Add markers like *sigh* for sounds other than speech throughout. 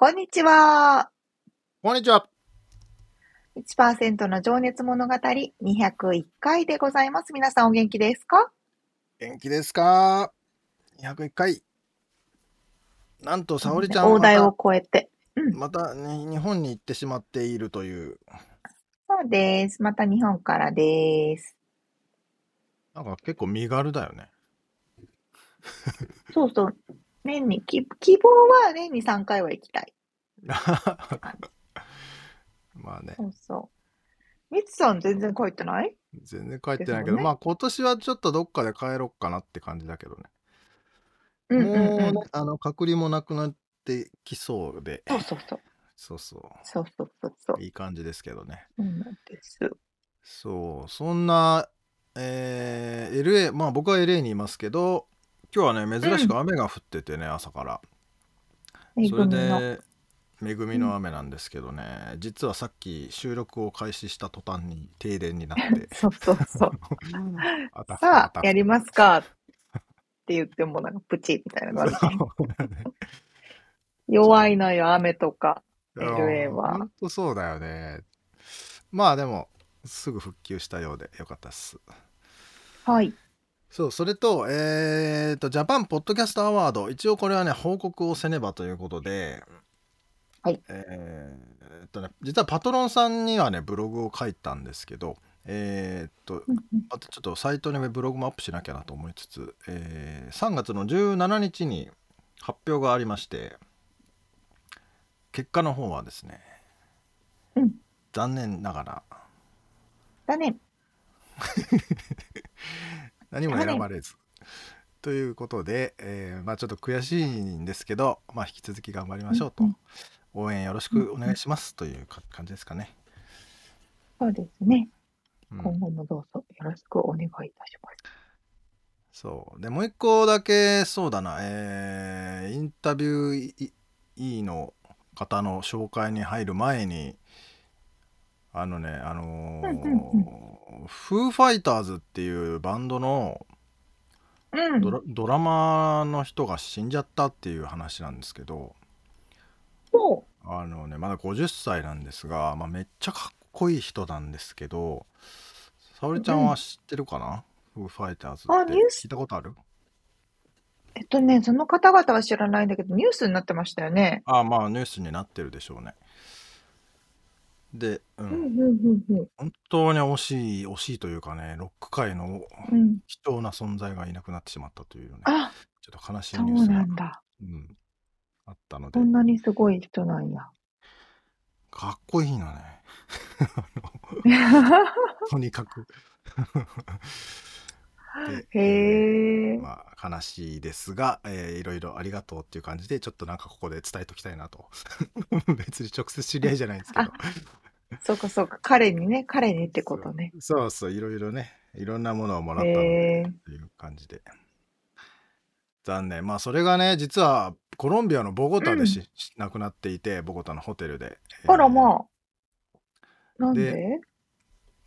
こんにちは。こんにちは。1%の情熱物語201回でございます。皆さんお元気ですか？元気ですか ?201 回。なんと、沙織ちゃん大台を超えて。うん、また、ね、日本に行ってしまっているという。そうです。また日本からです。なんか結構身軽だよね。そうそう。年に、希望は年に3回は行きたい。*laughs* まあね。そうそう。みつさん全然帰ってない？全然帰ってないけど、ね、まあ今年はちょっとどっかで帰ろっかなって感じだけどね。うんうんうん、もう、ね、あの、隔離もなくなってきそうで。そうそうそう。そうそう。そうそうそうそう。いい感じですけどね。そうなんです。そう、そんな、えー、LA、まあ僕は LA にいますけど、今日はね、珍しく雨が降っててね、朝から。それで、恵みの雨なんですけどね、うん、実はさっき収録を開始した途端に停電になって。*laughs* そうそうそう。*laughs* さあやりますか？って言ってもなんかプチみたいな感じ。*laughs* 弱いのよ雨とか。LA は。本当そうだよね。まあでもすぐ復旧したようでよかったっす。はいそうそれとえっ、ー、とジャパンポッドキャストアワード一応これはね報告をせねばということではい。えー、っとね、実はパトロンさんにはね、ブログを書いたんですけど、えー、っと、あとちょっとサイトにブログもアップしなきゃなと思いつつ、えー、3月の17日に発表がありまして、結果の方はですね、うん、残念ながら。残念。*laughs* 何も選ばれず。ということで、えー、まあちょっと悔しいんですけど、まあ引き続き頑張りましょうと。応援よろしくお願いしますという感じですかね。そうですね。今後もどうぞよろしくお願いいたします。そう。で、もう一個だけ、そうだな、えー、インタビュー E の方の紹介に入る前に、あのね、あのー、フーファイターズっていうバンドのドラ,、ドラマの人が死んじゃったっていう話なんですけど、あのねまだ50歳なんですが、まあ、めっちゃかっこいい人なんですけど沙織ちゃんは知ってるかな、フーファイターズって聞いたことある？えっとね、その方々は知らないんだけど、ニュースになってましたよね。ああまあニュースになってるでしょうねで、うん、うんうんうん本当に惜しい惜しいというかねロック界の貴重な存在がいなくなってしまったというね、あ、ちょっと悲しいそニュースうなんだ。うん、あったので。こんなにすごい人なんや。かっこいいのね。*laughs* *laughs* とにかくへえまあ悲しいですが、えー、いろいろありがとうっていう感じでちょっとなんかここで伝えときたいなと。*laughs* 別に直接知り合いじゃないんですけど。そうかそうか。彼にね彼にってことね。そうそういろいろねいろんなものをもらったのでっていう感じで。残念。まあそれがね実はコロンビアのボゴタでし、亡くなっていてボゴタのホテルで、あらまあ。なんで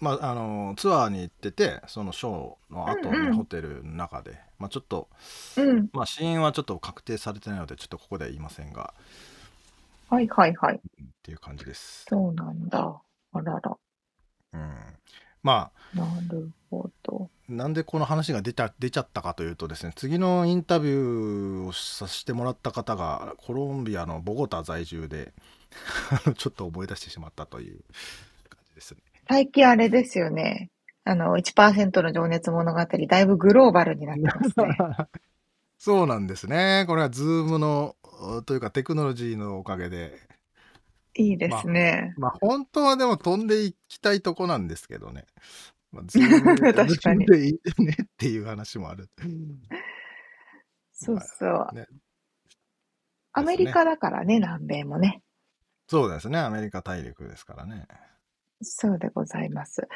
まあ、あのツアーに行っててそのショーの後にうんうん。ホテルの中で、まあ、ちょっと、うん。まあ、死因はちょっと確定されてないのでちょっとここでは言いませんが。はいはいはい。っていう感じです。そうなんだ。あらら。うん。まあなるほど。なんでこの話が出た出ちゃったかというとですね次のインタビューをさせてもらった方がコロンビアのボゴタ在住で *laughs* ちょっと思い出してしまったという感じですね。最近あれですよね。あの、1%の情熱物語、だいぶグローバルになってますね。*laughs* そうなんですね。これはズームのというかテクノロジーのおかげで。いいですね。まあ、まあ、本当はでも飛んでいきたいとこなんですけどね。まあ、ズーム *laughs* 確かにでいいねっていう話もある。そうそう。ねアメリカだからね、南米もね。そうですね。アメリカ大陸ですからね。そうでございます。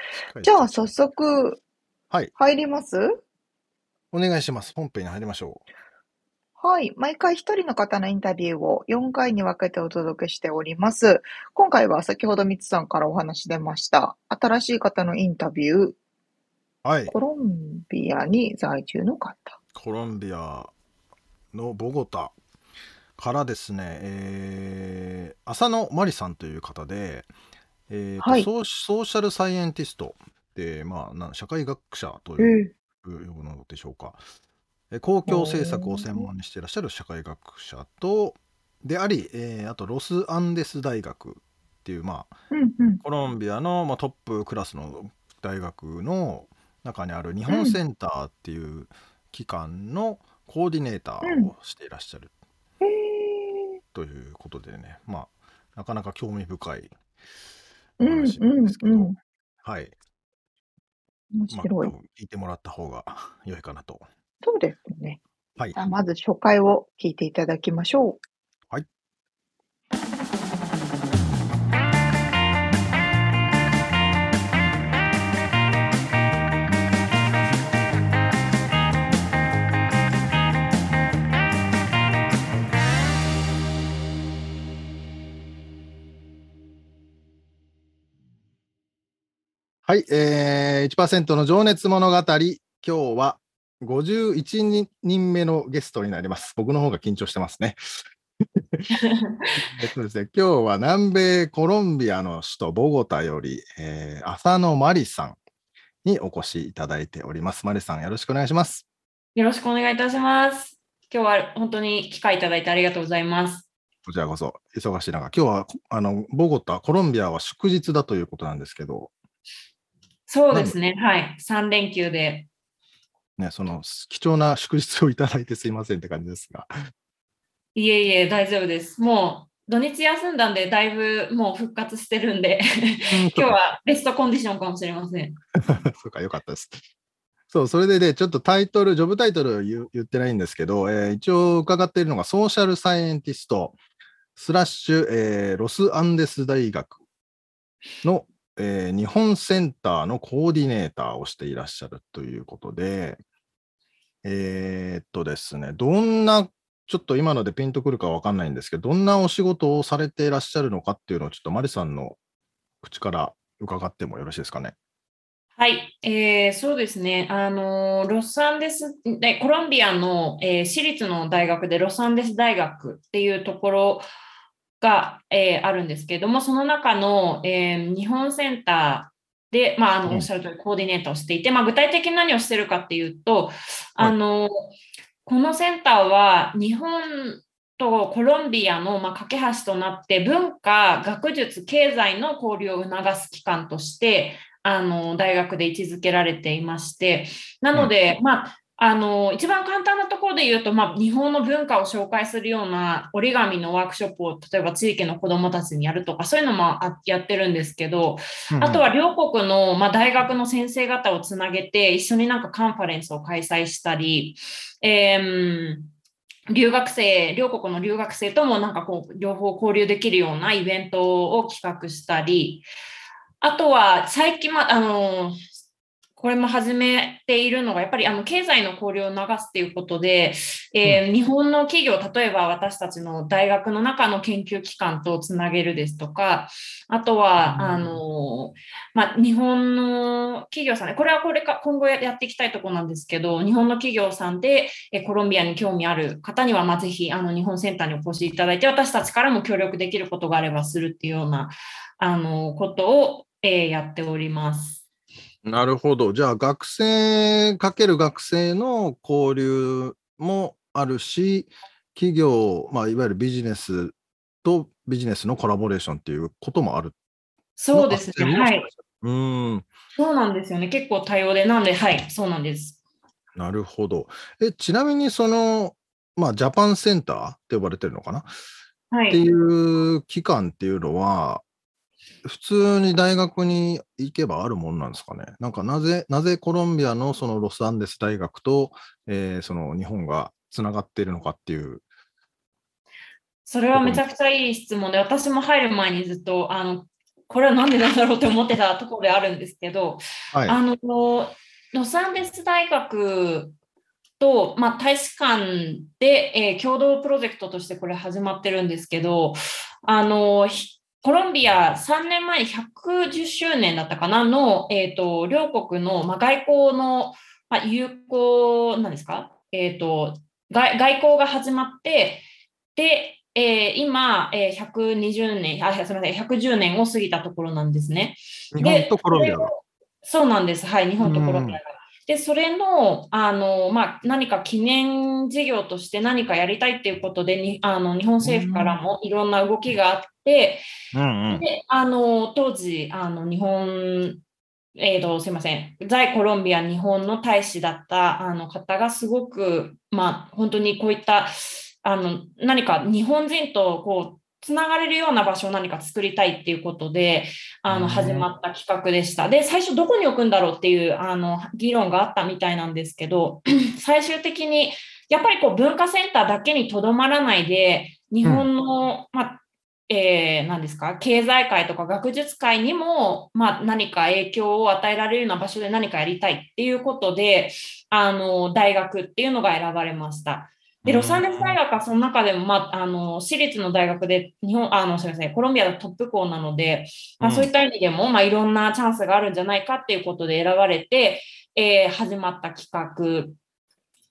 じゃあ、早速、はい。入ります？お願いします。本編に入りましょはい。毎回一人の方のインタビューを4回に分けてお届けしております。今回は先ほどミツさんからお話出ました。新しい方のインタビュー、う。はい。コロンビアに在住の方。コロンビアのボゴタからですね、えー浅野真理さんという方で、えーとはいソーソーシャルサイエンティストで、まあ、な社会学者とえいうえ呼ぶのでしょうか。え公共政策を専門にしていらっしゃる社会学者とであり、えーあとロスアンデス大学っていう、まあ、うんうん。コロンビアの、まあ、トップクラスの大学の中にある日本センターっていう機関のコーディネーターをしていらっしゃるええということでね、まあなかなか興味深いうん話なんですけど、うんうん。はい、面まあ、白い多。分聞いてもらった方が *laughs* 良いかなと。そうですね。はいじゃあ、まず初回を聞いていただきましょう。はい。はい、えー、1%の情熱物語、今日は51人目のゲストになります。僕の方が緊張してますね。*laughs* えっとですね、今日は南米コロンビアの首都ボゴタより、えー浅野真理さんにお越しいただいております。マリさん、よろしくお願いします。よろしくお願いいたします。今日は本当に機会いただいてありがとうございます。こちらこそ、忙しい中、今日はこあのボゴタ、コロンビアは祝日だということなんですけど、そうですね。はい。3連休で。ね、その貴重な祝日をいただいてすいませんって感じですが、いえいえ、大丈夫です。もう土日休んだんで、だいぶもう復活してるんで、今日はベストコンディションかもしれません。*laughs* そうか、よかったです。そう、それでね、ちょっとタイトル、ジョブタイトル言う言ってないんですけど、えー一応伺っているのが、 social scientist、slash、えーロスアンデス大学の、えー日本センターのコーディネーターをしていらっしゃるということで、えーっとですね、どんな、ちょっと今のでピンとくるかわかんないんですけど、どんなお仕事をされていらっしゃるのかっていうのを、ちょっとマリさんの口から伺ってもよろしいですかね。はい、えーそうですね。あのロサンデス、コロンビアの、えー私立の大学でロサンデス大学っていうところが、えーあるんですけれども、その中の、えー日本センターで、まあ、あうん。のおっしゃる通りコーディネーターをしていて、まあ、具体的に何をしてるかっていうと、あのーこのセンターは日本とコロンビアの、まあ、架け橋となって文化、学術、経済の交流を促す機関としてあの大学で位置づけられていまして、なので、まあ、あの一番簡単なところで言うと、まあ、日本の文化を紹介するような折り紙のワークショップを例えば地域の子どもたちにやるとかそういうのもあやってるんですけど、あとは両国の、まあ、大学の先生方をつなげて一緒になんかカンファレンスを開催したり、えー留学生、両国の留学生ともなんかこう両方交流できるようなイベントを企画したり、あとは最近、まあのこれも始めているのが、やっぱりあの経済の交流を流すということで、えー日本の企業、例えば私たちの大学の中の研究機関とつなげるですとか、あとは、うんあのまあ、日本の企業さんで、これはこれか今後ややっていきたいところなんですけど、日本の企業さんでえコロンビアに興味ある方には、まあ、ぜひあの日本センターにお越しいただいて、私たちからも協力できることがあればするっていうようなあのことを、えーやっております。なるほど。じゃあ、学生かける学生の交流もあるし、企業、まあ、いわゆるビジネスとビジネスのコラボレーションっていうこともある。そうですね。のはい。うん。そうなんですよね。結構多様で。なんで、はい、そうなんです。なるほど。え、ちなみにその、まあ、ジャパンセンターって呼ばれてるのかな、ってはい。いう機関っていうのは、普通に大学に行けばあるもんなんですかね。なんかなぜ、なぜコロンビアのそのロサンゼルス大学と、えーその日本がつながっているのかっていう。それはめちゃくちゃいい質問で、私も入る前にずっと、あの、これはなんでなんだろうって思ってたところであるんですけど、はい。あの、ロサンゼルス大学と、まあ、大使館で、えー共同プロジェクトとしてこれ始まってるんですけど、あの、ひコロンビア3年前に110周年だったかな？の、えっ、と、両国の、まあ、外交の、まあ、友好、なんですか？えっ、と、外外交が始まって、で、えー今、えー120年、あ、すみません、110年を過ぎたところなんですね。日本とコロンビア。そうなんです。はい、日本とコロンビアが。で、それの、あの、まあ、何か記念事業として何かやりたいっていうことで、にあの日本政府からもいろんな動きがあって、うんうん。で、あの、当時、あの、日本、えーと、すいません、在コロンビア日本の大使だったあの方がすごく、まあ、本当にこういった、あの、何か日本人とこう、つながれるような場所を何か作りたいっていうことで、あの、うん始まった企画でした。で、最初どこに置くんだろうっていう、あの、議論があったみたいなんですけど、*clears throat* 最終的に、やっぱりこう、文化センターだけにとどまらないで、日本の、まあ、えー、何ですか、経済界とか学術界にも、まあ、何か影響を与えられるような場所で何かやりたいっていうことで、あの、大学っていうのが選ばれました。で、ロサンゼルス大学はその中でも、まあ、あの、私立の大学で、日本、あの、すみません、コロンビアのトップ校なので、まあ、そういった意味でも、まあ、いろんなチャンスがあるんじゃないかっていうことで選ばれて、えー始まった企画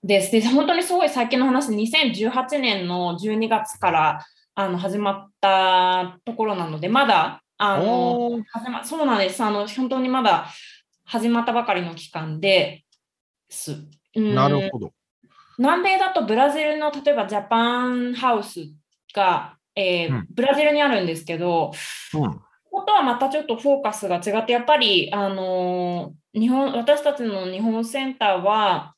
です。で、本当にすごい最近の話、2018年の12月からあの始まったところなので、まだ、あの、始まそうなんです。あの、本当にまだ始まったばかりの期間です。うんなるほど。南米だとブラジルの例えばジャパンハウスが、えーうん。ブラジルにあるんですけど、うん。こことはまたちょっとフォーカスが違って、やっぱり、あのー日本、私たちの日本センターは、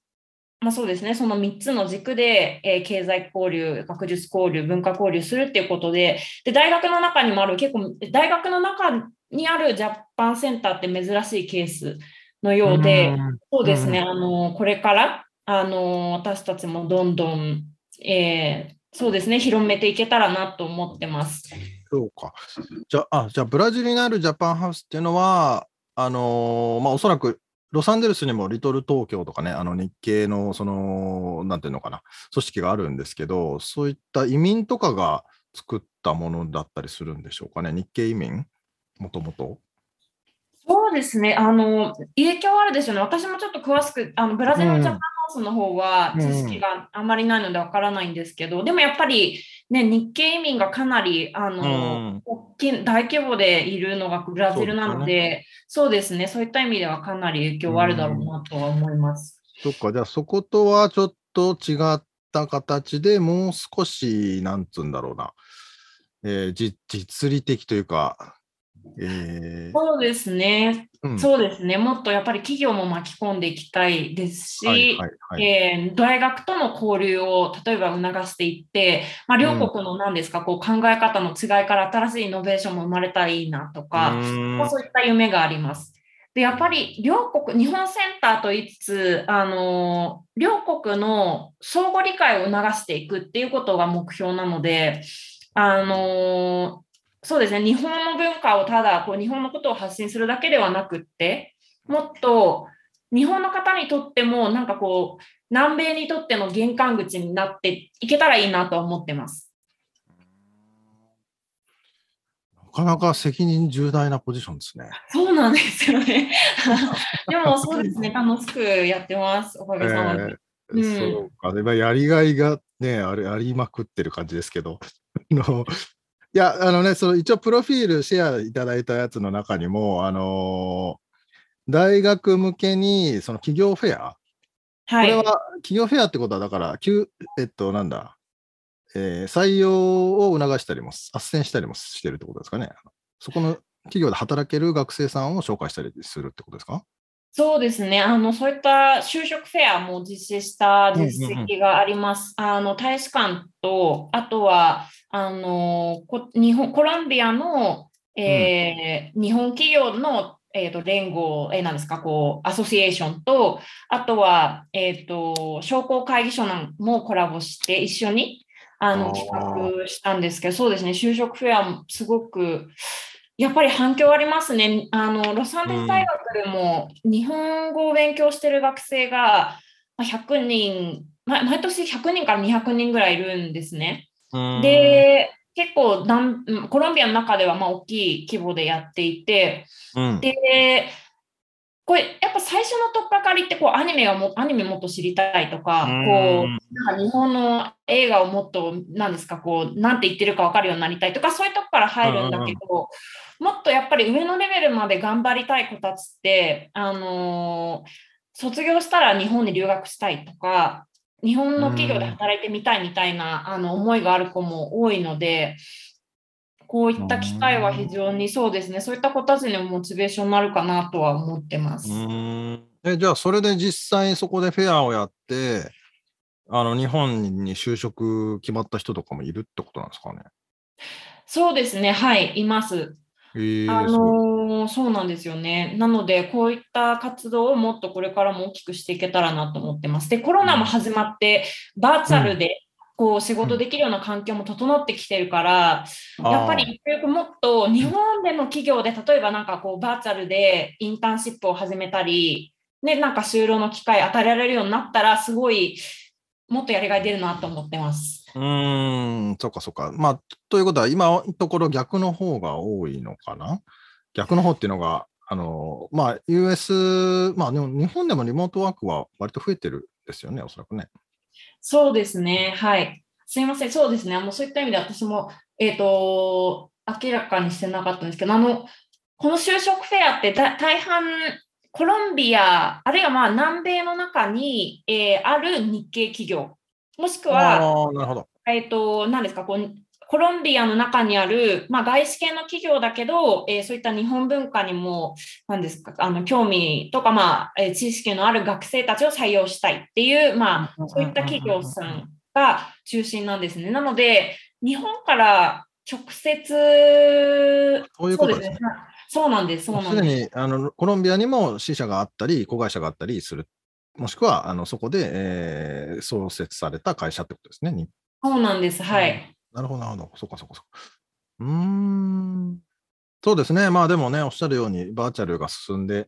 まあそうですね、その3つの軸で、えー経済交流、学術交流、文化交流するっていうことで、で、大学の中にもある、結構、大学の中にあるジャパンセンターって珍しいケースのようで、そうですね、あの、これから、あの、私たちもどんどん、えーそうですね、広めていけたらなと思ってます。そうか。じゃあ、じゃあブラジルにあるジャパンハウスっていうのは、あのまあ、おそらくロサンゼルスにもリトル東京とかね、あの日系の、その、なんていうのかな、組織があるんですけど、そういった移民とかが作ったものだったりするんでしょうかね、日系移民？もともと？そうですね、あの、影響はあるでしょうね。私もちょっと詳しく、あの、ブラジルのジャパンハウスの方はうん。知識があまりないのでわからないんですけど、でもやっぱりね、日系移民がかなり、あの、うん。大きい大規模でいるのがブラジルなので、そうですね、そういった意味ではかなり影響はあるだろうなとは思います。そっか、じゃあそことはちょっと違った形でもう少し、なんつうんだろうな、えーじ実利的というか、えー。そうですね、うん。そうですね、もっとやっぱり企業も巻き込んでいきたいですし、はいはいはい。えー大学との交流を例えば促していって、まあ、両国の何ですか、こう考え方の違いから新しいイノベーションも生まれたらいいなとか、うーん。まあ、そういった夢があります。で、やっぱり両国、日本センターと言いつつ、あのー両国の相互理解を促していくっていうことが目標なので、あのーそうですね、日本の文化をただこう日本のことを発信するだけではなくって、もっと日本の方にとっても、なんかこう、南米にとっての玄関口になっていけたらいいなとは思ってます。なかなか責任重大なポジションですね。そうなんですよね。*laughs* でもそうですね、楽しくやってます、おかげさまで。えうんーそうか、やりがいがね、あれ、ありまくってる感じですけど、あのいや、あのね、その一応、プロフィールシェアいただいたやつの中にも、あの大学向けに、その企業フェア、はい。これは企業フェアってことは、だから、えっと、なんだ、えー採用を促したりも、斡旋したりもしてるってことですかね。そこの企業で働ける学生さんを紹介したりするってことですか？そうですね。あの、そういった就職フェアも実施した実績があります。あの、大使館と、あとは、あの、こ日本、コロンビアの、えー日本企業の、えー、と連合、えーなんですか、こう、アソシエーションと、あとは、えっ、と、商工会議所なんもコラボして、一緒に、あの、企画したんですけど、そうですね、就職フェアもすごく、やっぱり反響ありますね。あの、ロサンゼルス大学でも日本語を勉強してる学生がまあ100人、ま毎年100人から200人ぐらいいるんですね。で、結構コロンビアの中ではまあ大きい規模でやっていて、うん、で、これやっぱ最初の取っかかりってこうアニメがもアニメもっと知りたいとか、うん。こうなんか日本の映画をもっとなんですかこうなんて言ってるか分かるようになりたいとかそういうとこから入るんだけど、もっとやっぱり上のレベルまで頑張りたい子たちってあのー卒業したら日本に留学したいとか日本の企業で働いてみたいみたいな、あの思いがある子も多いので。こういった機会は非常にそうですね、そういった子たちにもモチベーションになるかなとは思ってます。うんえじゃあ、それで実際そこでフェアをやって、あの日本に就職決まった人とかもいるってことなんですかね？そうですね、はい、います。えーあのーそうなんですよね。なので、こういった活動をもっとこれからも大きくしていけたらなと思ってます。で、コロナも始まって、バーチャルでこう仕事できるような環境も整ってきてるから、やっぱりもっと日本での企業で、例えばなんかこうバーチャルでインターンシップを始めたり、ね、なんか就労の機会与えられるようになったら、すごいもっとやりがい出るなと思ってます。うーん、そっかそっか。まあ、ということは、今のところ逆の方が多いのかな？逆の方っていうのが、あの、まあ、US、まあ、でも日本でもリモートワークは割と増えてるんですよね、おそらくね。そうですね。はい。すいません。そうですね。あのそういった意味で私も、えっ、と、明らかにしてなかったんですけど、あの、この就職フェアってだ大半、コロンビア、あるいはまあ南米の中に、えーある日系企業、もしくは、ああ、なるほど。えっ、と、何ですか、こう、コロンビアの中にある、まあ、外資系の企業だけど、えーそういった日本文化にも、何ですか、あの、興味とか、まあ、えー知識のある学生たちを採用したいっていう、まあ、そういった企業さんが中心なんですね。なので、日本から直接、そういうことですね。そうなんです、そうなすでんです。にあのコロンビアにも支社があったり、子会社があったりする。もしくはあのそこで、えー創設された会社ってことですね。にそうなんです、はい。なるほど、なるほど。そっかそっかそっか。うーん。そうですね。まあでもね、おっしゃるようにバーチャルが進んで、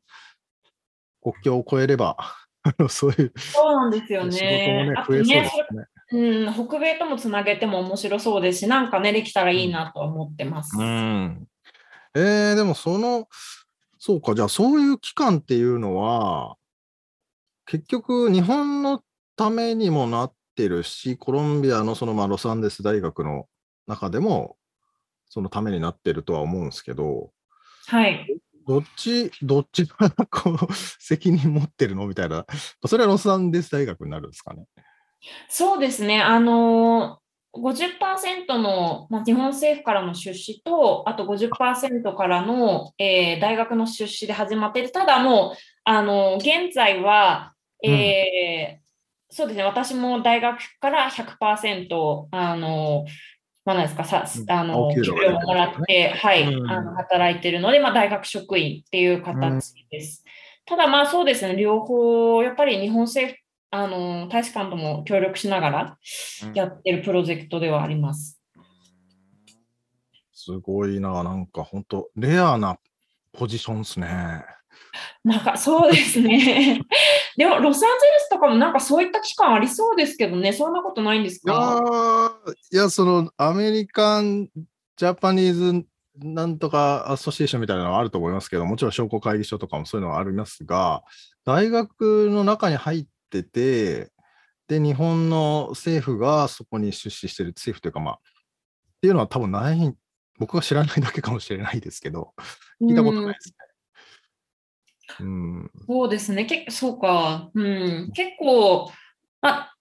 国境を越えれば、*laughs* あのそういうそうなんですよ仕事もね増えそうでね、すね。うん、北米ともつなげても面白そうですし、なんかね、できたらいいなとは思ってます。うん。えー、でもその、そうか、じゃあそういう機関っていうのは、結局日本のためにもなってるし、コロンビアのそのまあロサンゼルス大学の中でも、そのためになってるとは思うんですけど、はい。どっち、どっちがこう責任持ってるの？みたいな、それはロサンゼルス大学になるんですかね。そうですね。あの50%の、まあ、日本政府からの出資と、あと50%からの、えー大学の出資で始まっている。ただもう、あの現在は、えーそうですね、私も大学から100%、あの、まあ、なんですか、さうんあの給料をもらって、はい、うんあの働いているので、まあ、大学職員っていう形です。ただまあそうですね、両方、やっぱり日本政府、あの大使館とも協力しながらうんやってるプロジェクトではあります。すごいな、なんか本当レアなポジションですね。なんかそうですね。*laughs* でも、ロサンゼルスとかもなんかそういった機関ありそうですけどね、そんなことないんですか？ーいや、そのアメリカン・ジャパニーズなんとかアソシエーションみたいなのはあると思いますけど、もちろん商工会議所とかもそういうのはありますが、大学の中に入ってて、で、日本の政府がそこに出資してる、政府というか、まあ、っていうのは多分ない、僕が知らないだけかもしれないですけど、聞いたことないですね。うん。そうですね、けそうか、うん、結構、あ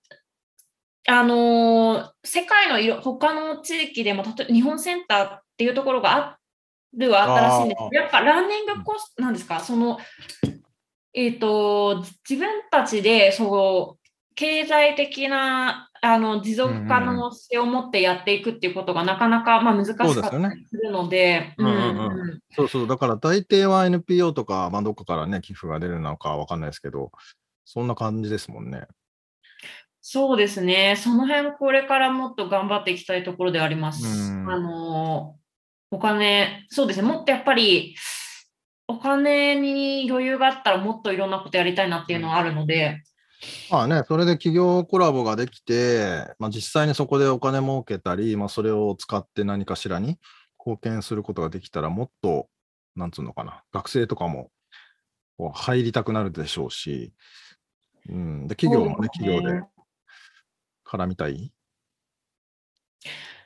あのー世界のいろ他の地域でも、例えば日本センターっていうところがあるはあったらしいんですけど、やっぱランニングコスト、なんですか、その、えっ、と、自分たちで、そう、経済的な、あの、持続可能性を持ってやっていくっていうことがなかなか、まあ難しかったそうですよねりするので、そうそう、だから大抵は NPO とか、まあ、どっかからね、寄付が出るのかわかんないですけど、そんな感じですもんね。そうですね。その辺、これからもっと頑張っていきたいところではあります。うんあの、お金、そうですね。もっとやっぱり、お金に余裕があったらもっといろんなことやりたいなっていうのはあるので、まあね、それで企業コラボができて、まあ、実際にそこでお金儲けたり、まあ、それを使って何かしらに貢献することができたら、もっと、なんつうのかな、学生とかも入りたくなるでしょうし、うん、で企業もね、企業で絡みたい？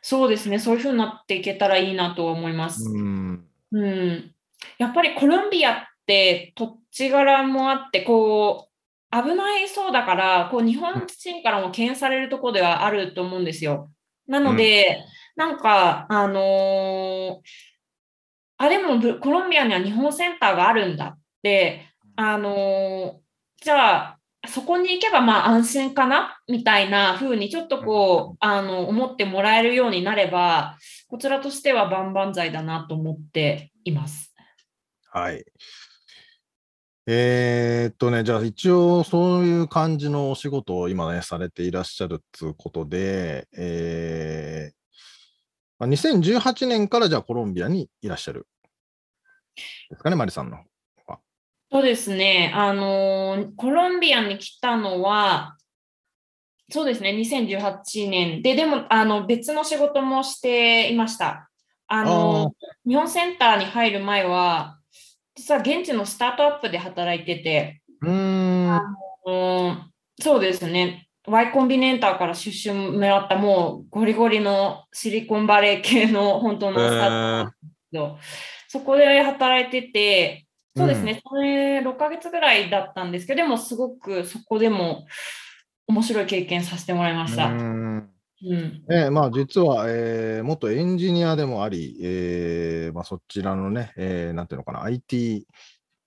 そうですね。そういうふうになっていけたらいいなとは思います。うん、うん。やっぱりコロンビアって土地柄もあって、こう、危ないそうだから、こう、日本人からも敬遠されるところではあると思うんですよ。なので、なんか、あのーあ、でもブコロンビアには日本センターがあるんだって、あのーじゃあ、そこに行けばまあ安心かなみたいな風にちょっとこう、あの、思ってもらえるようになれば、こちらとしては万々歳だなと思っています。はい。えーっとね、じゃあ一応そういう感じのお仕事を今ね、されていらっしゃるっていうことで、えーまあ2018年からじゃあコロンビアにいらっしゃる。ですかね、マリさんの。そうですね。あのーコロンビアに来たのは、そうですね、2018年で、でも、あの、別の仕事もしていました。あのー日本センターに入る前は、実は現地のスタートアップで働いてて、うーん。うんそうですね。Y コンビネーターから出資を狙ったもうゴリゴリのシリコンバレー系の本当のスタートアップそこで働いてて、そうですね、それ6ヶ月ぐらいだったんですけど、でもすごくそこでも面白い経験させてもらいました。うーうん。んねまあ、実は、えー元エンジニアでもあり、えーまあ、そちらのね、えーなんていうのかな、IT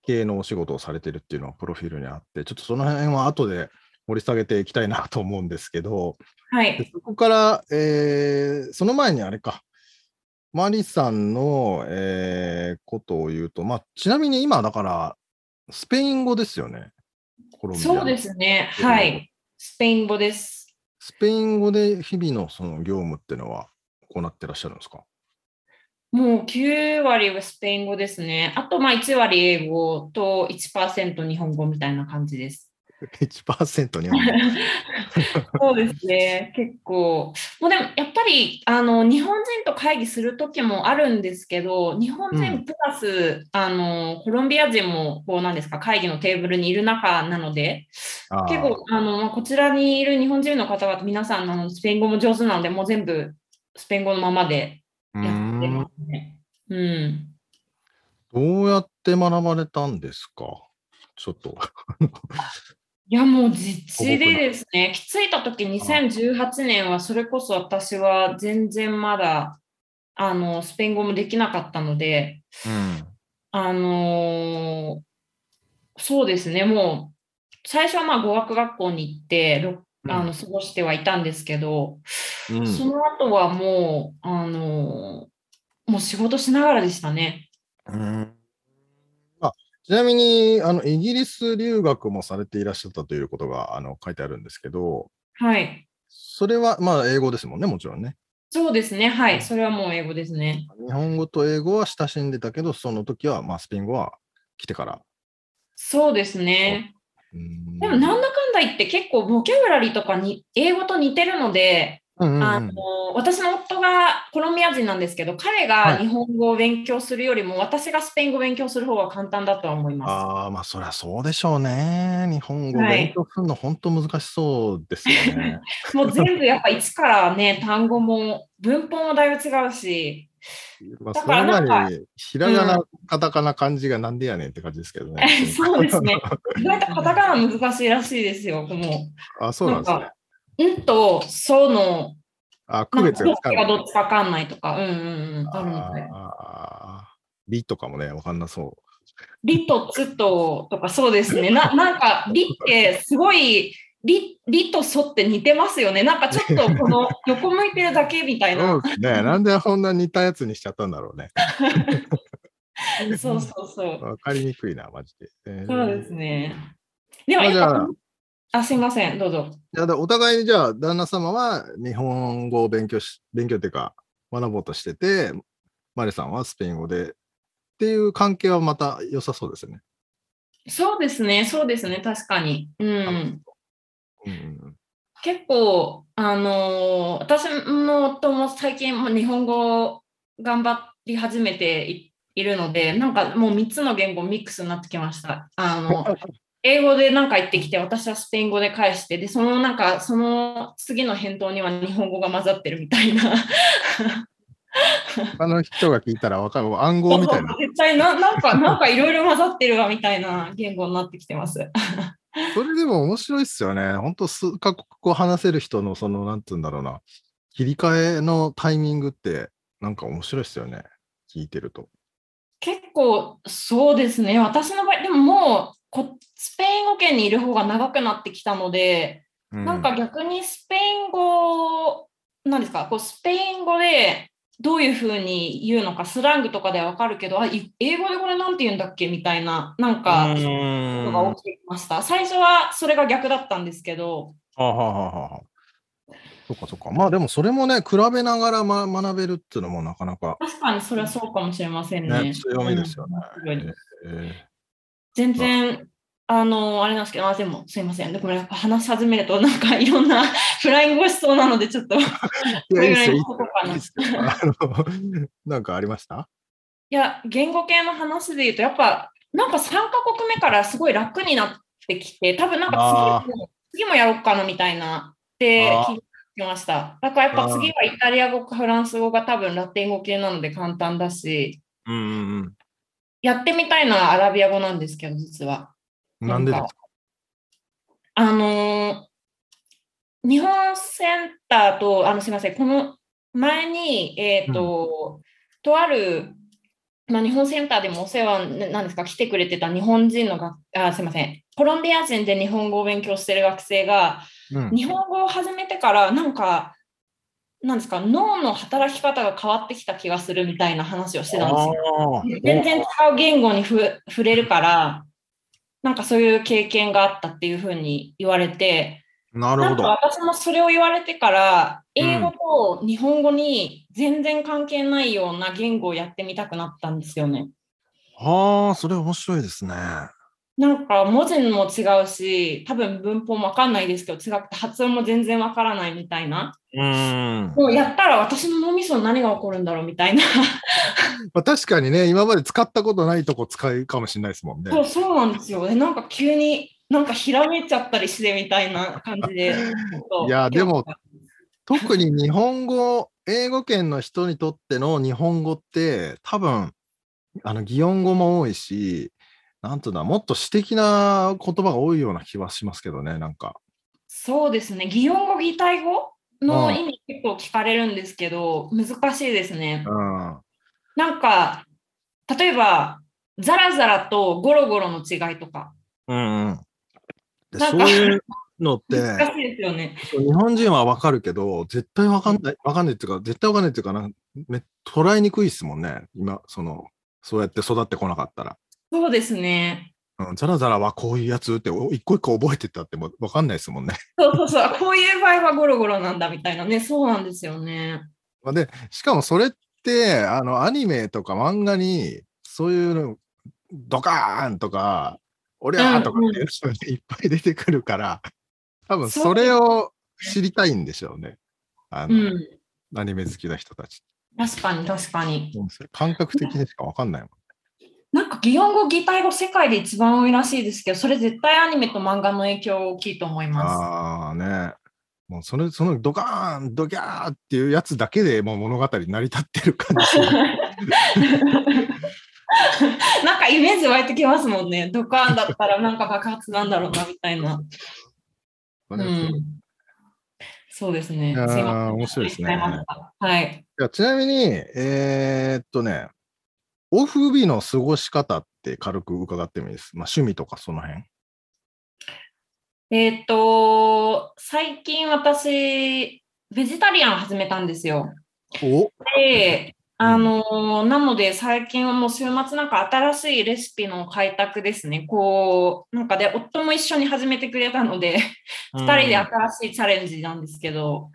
系のお仕事をされてるっていうのがプロフィールにあって、ちょっとその辺は後で掘り下げていきたいなと思うんですけど、はい。でそこから、えーその前にあれか、マリさんの、えーことを言うと、まあ、ちなみに今、だから、スペイン語ですよね、そうですね。はい。スペイン語です。スペイン語で日々のその業務っていうのは行ってらっしゃるんですか？もう9割はスペイン語ですね。あと、まあ1割英語と1%日本語みたいな感じです。1%には *laughs* そうですね。結構。もうでも、やっぱり、あの、日本人と会議する時もあるんですけど、日本うん人プラス、あの、コロンビア人も、こう、なんですか、会議のテーブルにいる中なので、結構、あの、まあこちらにいる日本人の方々、皆さん、あの、スペイン語も上手なので、もう全部、スペイン語のままでやってんますね。うん。どうやって学ばれたんですか？ちょっと。いや、もう実地でですね、きついた時2018年はそれこそ私は全然まだ、あの、スペイン語もできなかったので、うん。あのーそうですね、もう、最初はまあ語学学校に行って、ろあの過ごしてはいたんですけど、うん。その後はもう、あのーもう仕事しながらでしたね。うん。あちなみにあの、イギリス留学もされていらっしゃったということがあの書いてあるんですけど、はい。それはまあ英語ですもんね、もちろんね。そうですね、はい。それはもう英語ですね。日本語と英語は親しんでたけど、その時はまあスペイン語は来てから。そうですね。うんでもなんだかんだ言って結構ボキャブラリーとかに英語と似てるので、うんうんうんあの私の夫がコロンビア人なんですけど彼はいが日本語を勉強するよりも私がスペイン語を勉強する方が簡単だとは思いまああ、まあそりゃそうでしょうね。日本語はい勉強するの本当難しそうですよね。す。*laughs* もう全部やっぱ一からね単語も文法もだいぶ違うしまあ、だからその前なんに、ひらがな、カタカナ、漢字がなんでやねんって感じですけどね。*laughs* そうですね意外とカタカナ難しいらしいですよもあ、そうなんですね。んと、その、あ、区別がつかどっちない。がどっちかわかんないとか、うんうんうん、あるみたい。あーリとかもね、わかんなそリとツととかそうですね。な *laughs* なんか、リってすごい、リリとソって似てますよね。なんかちょっとこの *laughs* 横向いてるだけみたう。いな。そうね、なんでこんな似たやつにしちゃったんだろうね。*laughs* そうそうそう。わかりにくいな、マジで。えーそうですね。でもまあじゃあやっぱあ、すいません、どうぞ。いやだお互いにじゃあ、旦那様は日本語を勉強し、勉強っていうか、学ぼうとしてて、マリさんはスペイン語で、っていう関係はまた良さそうですよね。そうですね、そうですね、確かに。うん。うんうん結構、あのー私の夫も最近も日本語を頑張り始めていいるので、なんかもう3つの言語ミックスになってきました。あの *laughs* 英語で何か言ってきて、私はスペイン語で返して、で、そのなんか、その次の返答には日本語が混ざってるみたいな。他の人が聞いたら分かる、暗号みたいな。絶対な、なんか、なんかいろいろ混ざってるわみたいな言語になってきてます。それでも面白いっすよね。本当数カ国語話せる人の、その、なんて言うんだろうな、切り替えのタイミングって、なんか面白いっすよね。聞いてると。結構そうですね、私の場合、でももうこスペイン語圏にいる方が長くなってきたので、うなんか逆にスペイン語、なんですか、こうスペイン語でどういうふうに言うのか、スラングとかでわかるけど、あい英語でこれなんて言うんだっけみたいな、なんか、ことが起きてきました。最初はそれが逆だったんですけど、はあはあはあはあ。そっかそっか。まあでもそれもね、比べながら、ま、学べるっていうのもなかなか、確かにそれはそうかもしれませんね。ね、強みですよね。うんえ全然、あの、あれなんですけど、あ、でも、すいません。でごめん話し始めると、なんかいろんな *laughs* フライングをしそうなので、ちょっと、いな。*laughs* んかありました？いや、言語系の話で言うと、やっぱ、なんか3カ国目からすごい楽になってきて、多分なんか次も次もやろうかなみたいなって聞きました。だからやっぱ次はイタリア語かフランス語が多分ラテン語系なので簡単だし、うんうん。やってみたいのはアラビア語なんですけど、実は。うん。なんでですか？あのー日本センターと、あのすみません、この前に、えっ、と、とある、まあ、日本センターでもお世話ななんですか、来てくれてた日本人のがあ、すみません、コロンビア人で日本語を勉強してる学生が、うん。日本語を始めてから、なんか、なんですか、脳の働き方が変わってきた気がするみたいな話をしてたんですよ。全然違う言語にふ触れるから、なんかそういう経験があったっていうふうに言われて、なるほど。私もそれを言われてから、うん英語と日本語に全然関係ないような言語をやってみたくなったんですよね。ああ、それ面白いですね。なんか文字も違うし、多分文法もわかんないですけど、違くて発音も全然わからないみたいな。うん。もうやったら私の脳みそに何が起こるんだろうみたいな。*laughs* まあ、確かにね、今まで使ったことないとこ使うかもしれないですもんね。そうそうなんですよ。でなんか急になんかひらめいちゃったりしてみたいな感じで。*laughs* いやでも特に日本語、英語圏の人にとっての日本語って、多分あの擬音語も多いし、なんとだ、もっと詩的な言葉が多いような気はしますけどね、なんか。そうですね。擬音語、擬態語のうん意味結構聞かれるんですけど、難しいですね。うん。なんか、例えば、ザラザラとゴロゴロの違いとか、うんうん。そういうのって、難しいですよね。日本人はわかるけど、絶対わかんない、わかんないっていうか、絶対わかんないっていうかな捉えにくいですもんね。今、その、そうやって育ってこなかったら。そうですね。うん、ザラザラはこういうやつって、お一個一個覚えてたってもわかんないですもんね。そうそうそう。こういう場合はゴロゴロなんだみたいなね。そうなんですよね。まあで、しかもそれって、あの、アニメとか漫画に、そういうの、ドカーンとか、おりゃーとかっていうのがいっぱい出てくるから、多分それを知りたいんでしょうね。あうの、ん。アニメ好きな人たち。確かに確かに。感覚的にしかわかんないもん。擬音語、擬態語世界で一番多いらしいですけど、それ絶対アニメと漫画の影響大きいと思います。ああね。もうそれ、そのドカーン、ドギャーっていうやつだけでもう物語成り立ってる感じ。なんかイメージ湧いてきますもんね。ドカーンだったらなんか爆発なんだろうなみたいな。うねん、そうですね。いやーすいません。面白いですねはい。いやちなみに、えーっとね、オフ日の過ごし方って軽く伺ってもいいです。まあ、趣味とかその辺。えっ、と、最近私、ベジタリアン始めたんですよ。お？で、あのーなので最近はもう週末なんか新しいレシピの開拓ですね。こう、なんかで、夫も一緒に始めてくれたので、二人で新しいチャレンジなんですけど、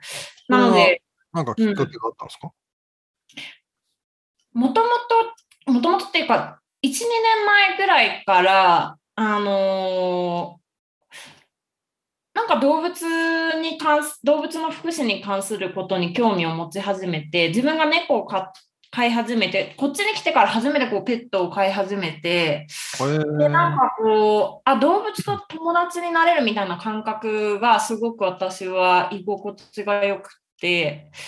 なので、なんかきっかけがあったんですか、もともと、もともとっていうか、1、2年前ぐらいから、あのーなんか動物に関す、動物の福祉に関することに興味を持ち始めて、自分が猫を飼飼い始めて、こっちに来てから初めてこうペットを飼い始めて、で、なんかこう、あ、動物と友達になれるみたいな感覚がすごく私は居心地が良くて、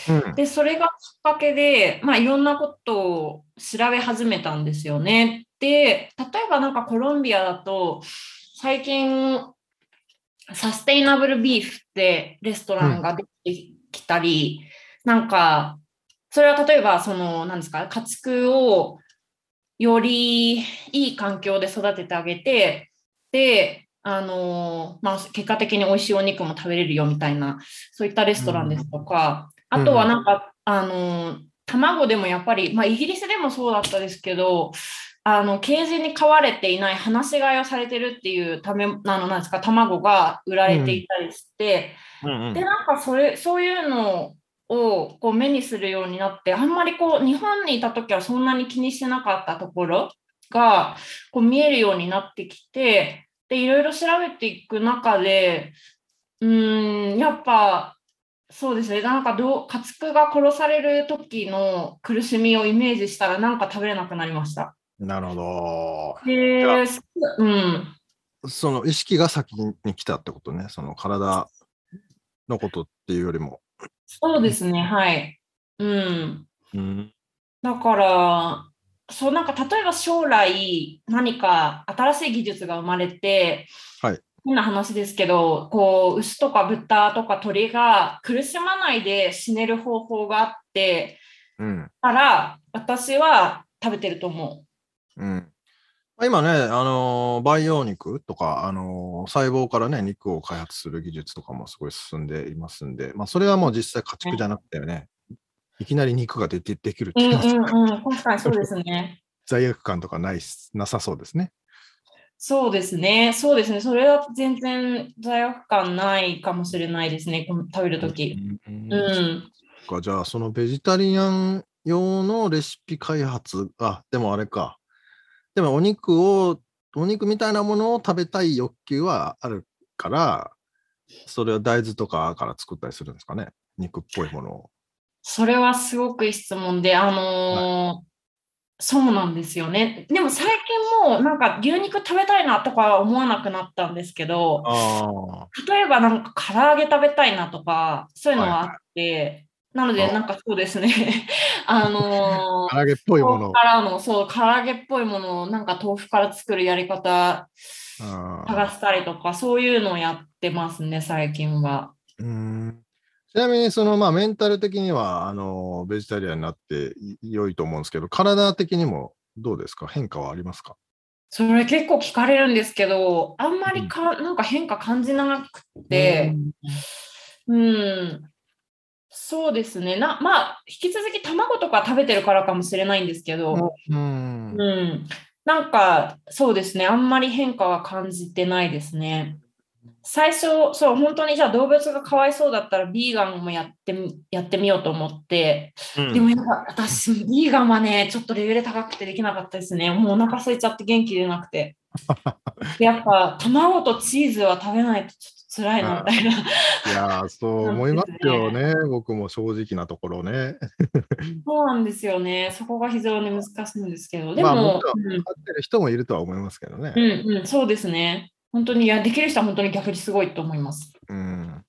うんで、それがきっかけで、まあ、いろんなことを調べ始めたんですよね。で、例えばなんかコロンビアだと、最近、サステイナブルビーフってレストランが出てきたり、なんか、それは例えば、その、なんですか、家畜をよりいい環境で育ててあげて、で、あのまあ、結果的に美味しいお肉も食べれるよみたいな、そういったレストランですとか、うん。あとはなんか、あの卵でもやっぱり、まあ、イギリスでもそうだったですけど、あの、ケージに飼われていない、放し飼いをされてるっていうため、あの、なんですか、卵が売られていたりして、うんうん。で、なんかそれ、そういうのをこう目にするようになって、あんまりこう、日本にいた時はそんなに気にしてなかったところが、こう見えるようになってきて、で、いろいろ調べていく中で、うーん、やっぱ、そうですね、なんかどう、家畜が殺される時の苦しみをイメージしたら、なんか食べれなくなりました。なるほど。でうん。その意識が先に来たってことね。その体のことっていうよりも。そうですね、はい。うん。うん。だから、そうなんか例えば将来何か新しい技術が生まれて、はい変な話ですけど、こう牛とか豚とか鳥が苦しまないで死ねる方法があってうん。たら、私は食べてると思うん。まあ今ね、あのー培養肉とか、あのー細胞からね、肉を開発する技術とかもすごい進んでいますんで、まあ、それはもう実際家畜じゃなくてね、いきなり肉が出てできるっていううんうん、確かにそうですね。罪悪感とかないしなさそうですね。そうですね、そうですね、それは全然罪悪感ないかもしれないですね、この食べるとき。うんうん。そっかじゃあ、そのベジタリアン用のレシピ開発、あ、でもあれか。でもお肉を、お肉みたいなものを食べたい欲求はあるから、それは大豆とかから作ったりするんですかね。肉っぽいものを。それはすごくいい質問で、あのーそうなんですよね。でも最近もうなんか牛肉食べたいなとかは思わなくなったんですけど、あ例えばなんか唐揚げ食べたいなとか、そういうのはあって、なのであなんかそうですね、*laughs* あのあ、*laughs* 唐揚げっぽいもの。からの、そう、唐揚げっぽいものをなんか豆腐から作るやり方あ探したりとか、そういうのをやってますね、最近は。ーうんちなみに、その、まあ、メンタル的には、あの、ベジタリアンになってい良いと思うんですけど、体的にもどうですか？変化はありますか？それ結構聞かれるんですけど、あんまりか、なんか変化感じなくて、うん、そうですね。な、まあ、引き続き卵とか食べてるからかもしれないんですけど、うん。うん、なんか、そうですね。あんまり変化は感じてないですね。最初、そう、本当にじゃあ動物がかわいそうだったら、ビーガンもやってみ、やってみようと思って、うんでもやっぱ私、ビーガンはね、ちょっとレベル高くてできなかったですね。もうお腹空いちゃって元気出なくて。で *laughs* やっぱ卵とチーズは食べないとちょっと辛いなみたいな。いやー、そう思いますよね。*laughs* 僕も正直なところね。そうなんですよね。そこが非常に難しいんですけど。でも、まあもってる人もいるとは思いますけどね。うんうん、そうですね。本当に、いや、できる人は本当に逆にすごいと思います。うん。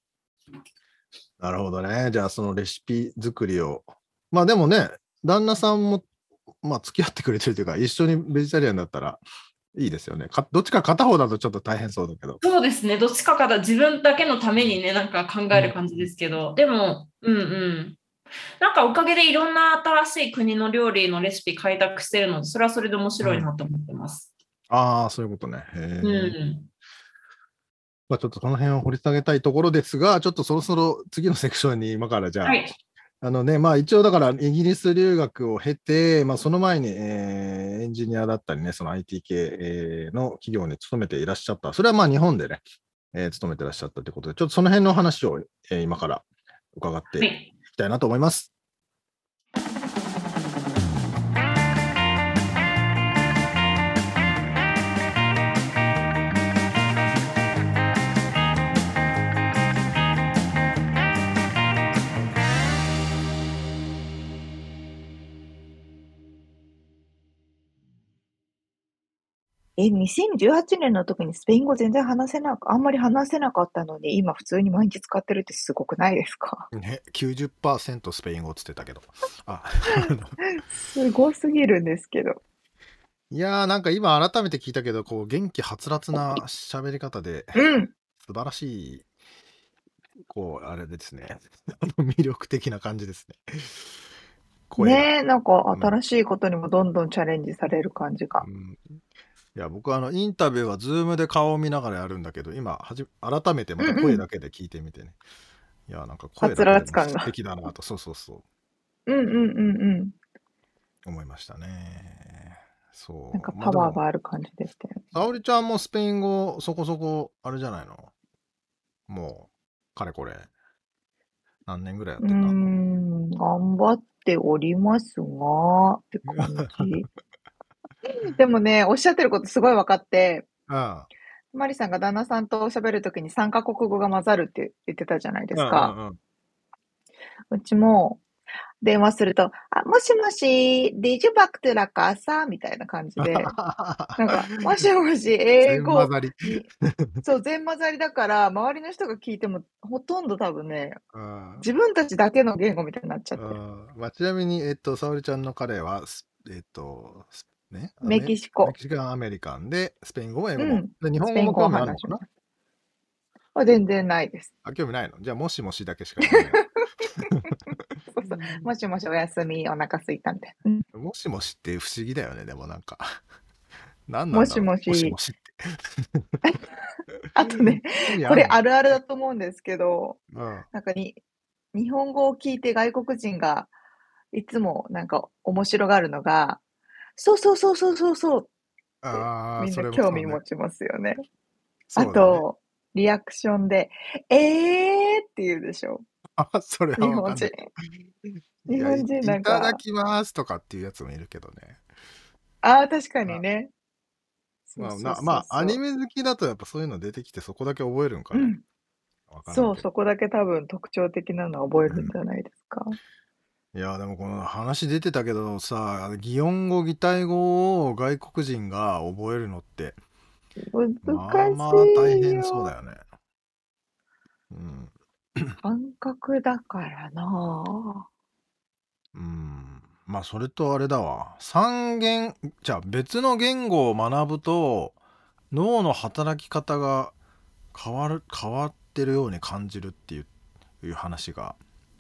なるほどね。じゃあ、そのレシピ作りを。まあでもね、旦那さんも、まあ付き合ってくれてるというか、一緒にベジタリアンだったら、いいですよね。かどっちか片方だとちょっと大変そうだけど。そうですね。どっちかから自分だけのためにね、なんか考える感じですけど、でも、うんうん。なんかおかげでいろんな新しい国の料理のレシピ開拓してるので、それはそれで面白いなと思ってます。ああ、そういうことね。へえうん。まあ、ちょっとその辺を掘り下げたいところですが、ちょっとそろそろ次のセクションに今からじゃあ、はい。あのね、まあ一応だからイギリス留学を経て、まあその前に、えーエンジニアだったりね、その IT 系、えーの企業に勤めていらっしゃった。それはまあ日本でね、えー勤めてらっしゃったということで、ちょっとその辺の話を、えー今から伺っていはい。きたいなと思います。え、2018年の時にスペイン語全然話せなく、あんまり話せなかったのに、今普通に毎日使ってるってすごくないですか？ね、90%スペイン語っつってたけど。あすごすぎるんですけど。いやーなんか今改めて聞いたけど、こう元気はつらつな喋り方で、うん。素晴らしい、こう、あれですね。*laughs* 魅力的な感じですね。ねえ、なんか新しいことにもどんどんチャレンジされる感じがう。んいや、僕はあの、インタビューはズームで顔を見ながらやるんだけど、今、はじ改めてまた声だけで聞いてみてね。いや、なんか声だけでも素敵だなと、そうそうそうんうんうんうん。う、思いましたね。そう。なんかパワーがある感じでしたよね。沙織ちゃんもスペイン語そこそこあれじゃないの？もう、かれこれ、何年ぐらいやってんだん、頑張っておりますが、って感じ。*laughs* でもね、おっしゃってることすごい分かって、うん。マリさんが旦那さんと喋るときに3カ国語が混ざるって言ってたじゃないですうんか。うん。うちも電話すると、あ、もしもし、ディジュバクトゥラカーサみたいな感じで、*laughs* なんか、もしもし、英語？全混、ざり。*laughs* そう、全混ざりだから、周りの人が聞いても、ほとんど多分ね、うん自分たちだけの言語みたいになっちゃって。まあ、ちなみに、えっと、沙織ちゃんの彼は、すえっと、すね、メキシコメ。キシカンアメリカンで、スペイン語も英語も。うんで日本スペイン語を語も興味あるのかな？話します。あ全然ないです。あ、興味ないの？じゃあ、もしもしだけしかないそうそうもしもしお休み、お腹すいたみたいな。うんもしもしって不思議だよね、でもなんか。なんなんだろうもしもしもしもしって。*laughs* あとね、意味これあるるあるだと思うんですけど、のうん。なんかに、日本語を聞いて外国人がいつもなんか面白がるのが、そうそうそうそうそうそうああ、みんな興味ね持ちますよね。ねと、リアクションで、えーって言うでしょ。あ、それは日本人。日本人なんいただか、きますとかっていうやつもいるけどね。ああ、確かにね。まあ、まあ、アニメ好きだとやっぱそういうの出てきてそこだけ覚えるんかね。うん。そう、そこだけ多分特徴的なのは覚えるんじゃないですか。いや、でもこの話出てたけどさ、擬音語、擬態語を外国人が覚えるのって、難しいまあまあ大変そうだよ。よね。うん。感覚だからなうん。まあ、それとあれだわ。三言、じゃあ別の言語を学ぶと、脳の働き方が変わる、変わってるように感じるっていういう話が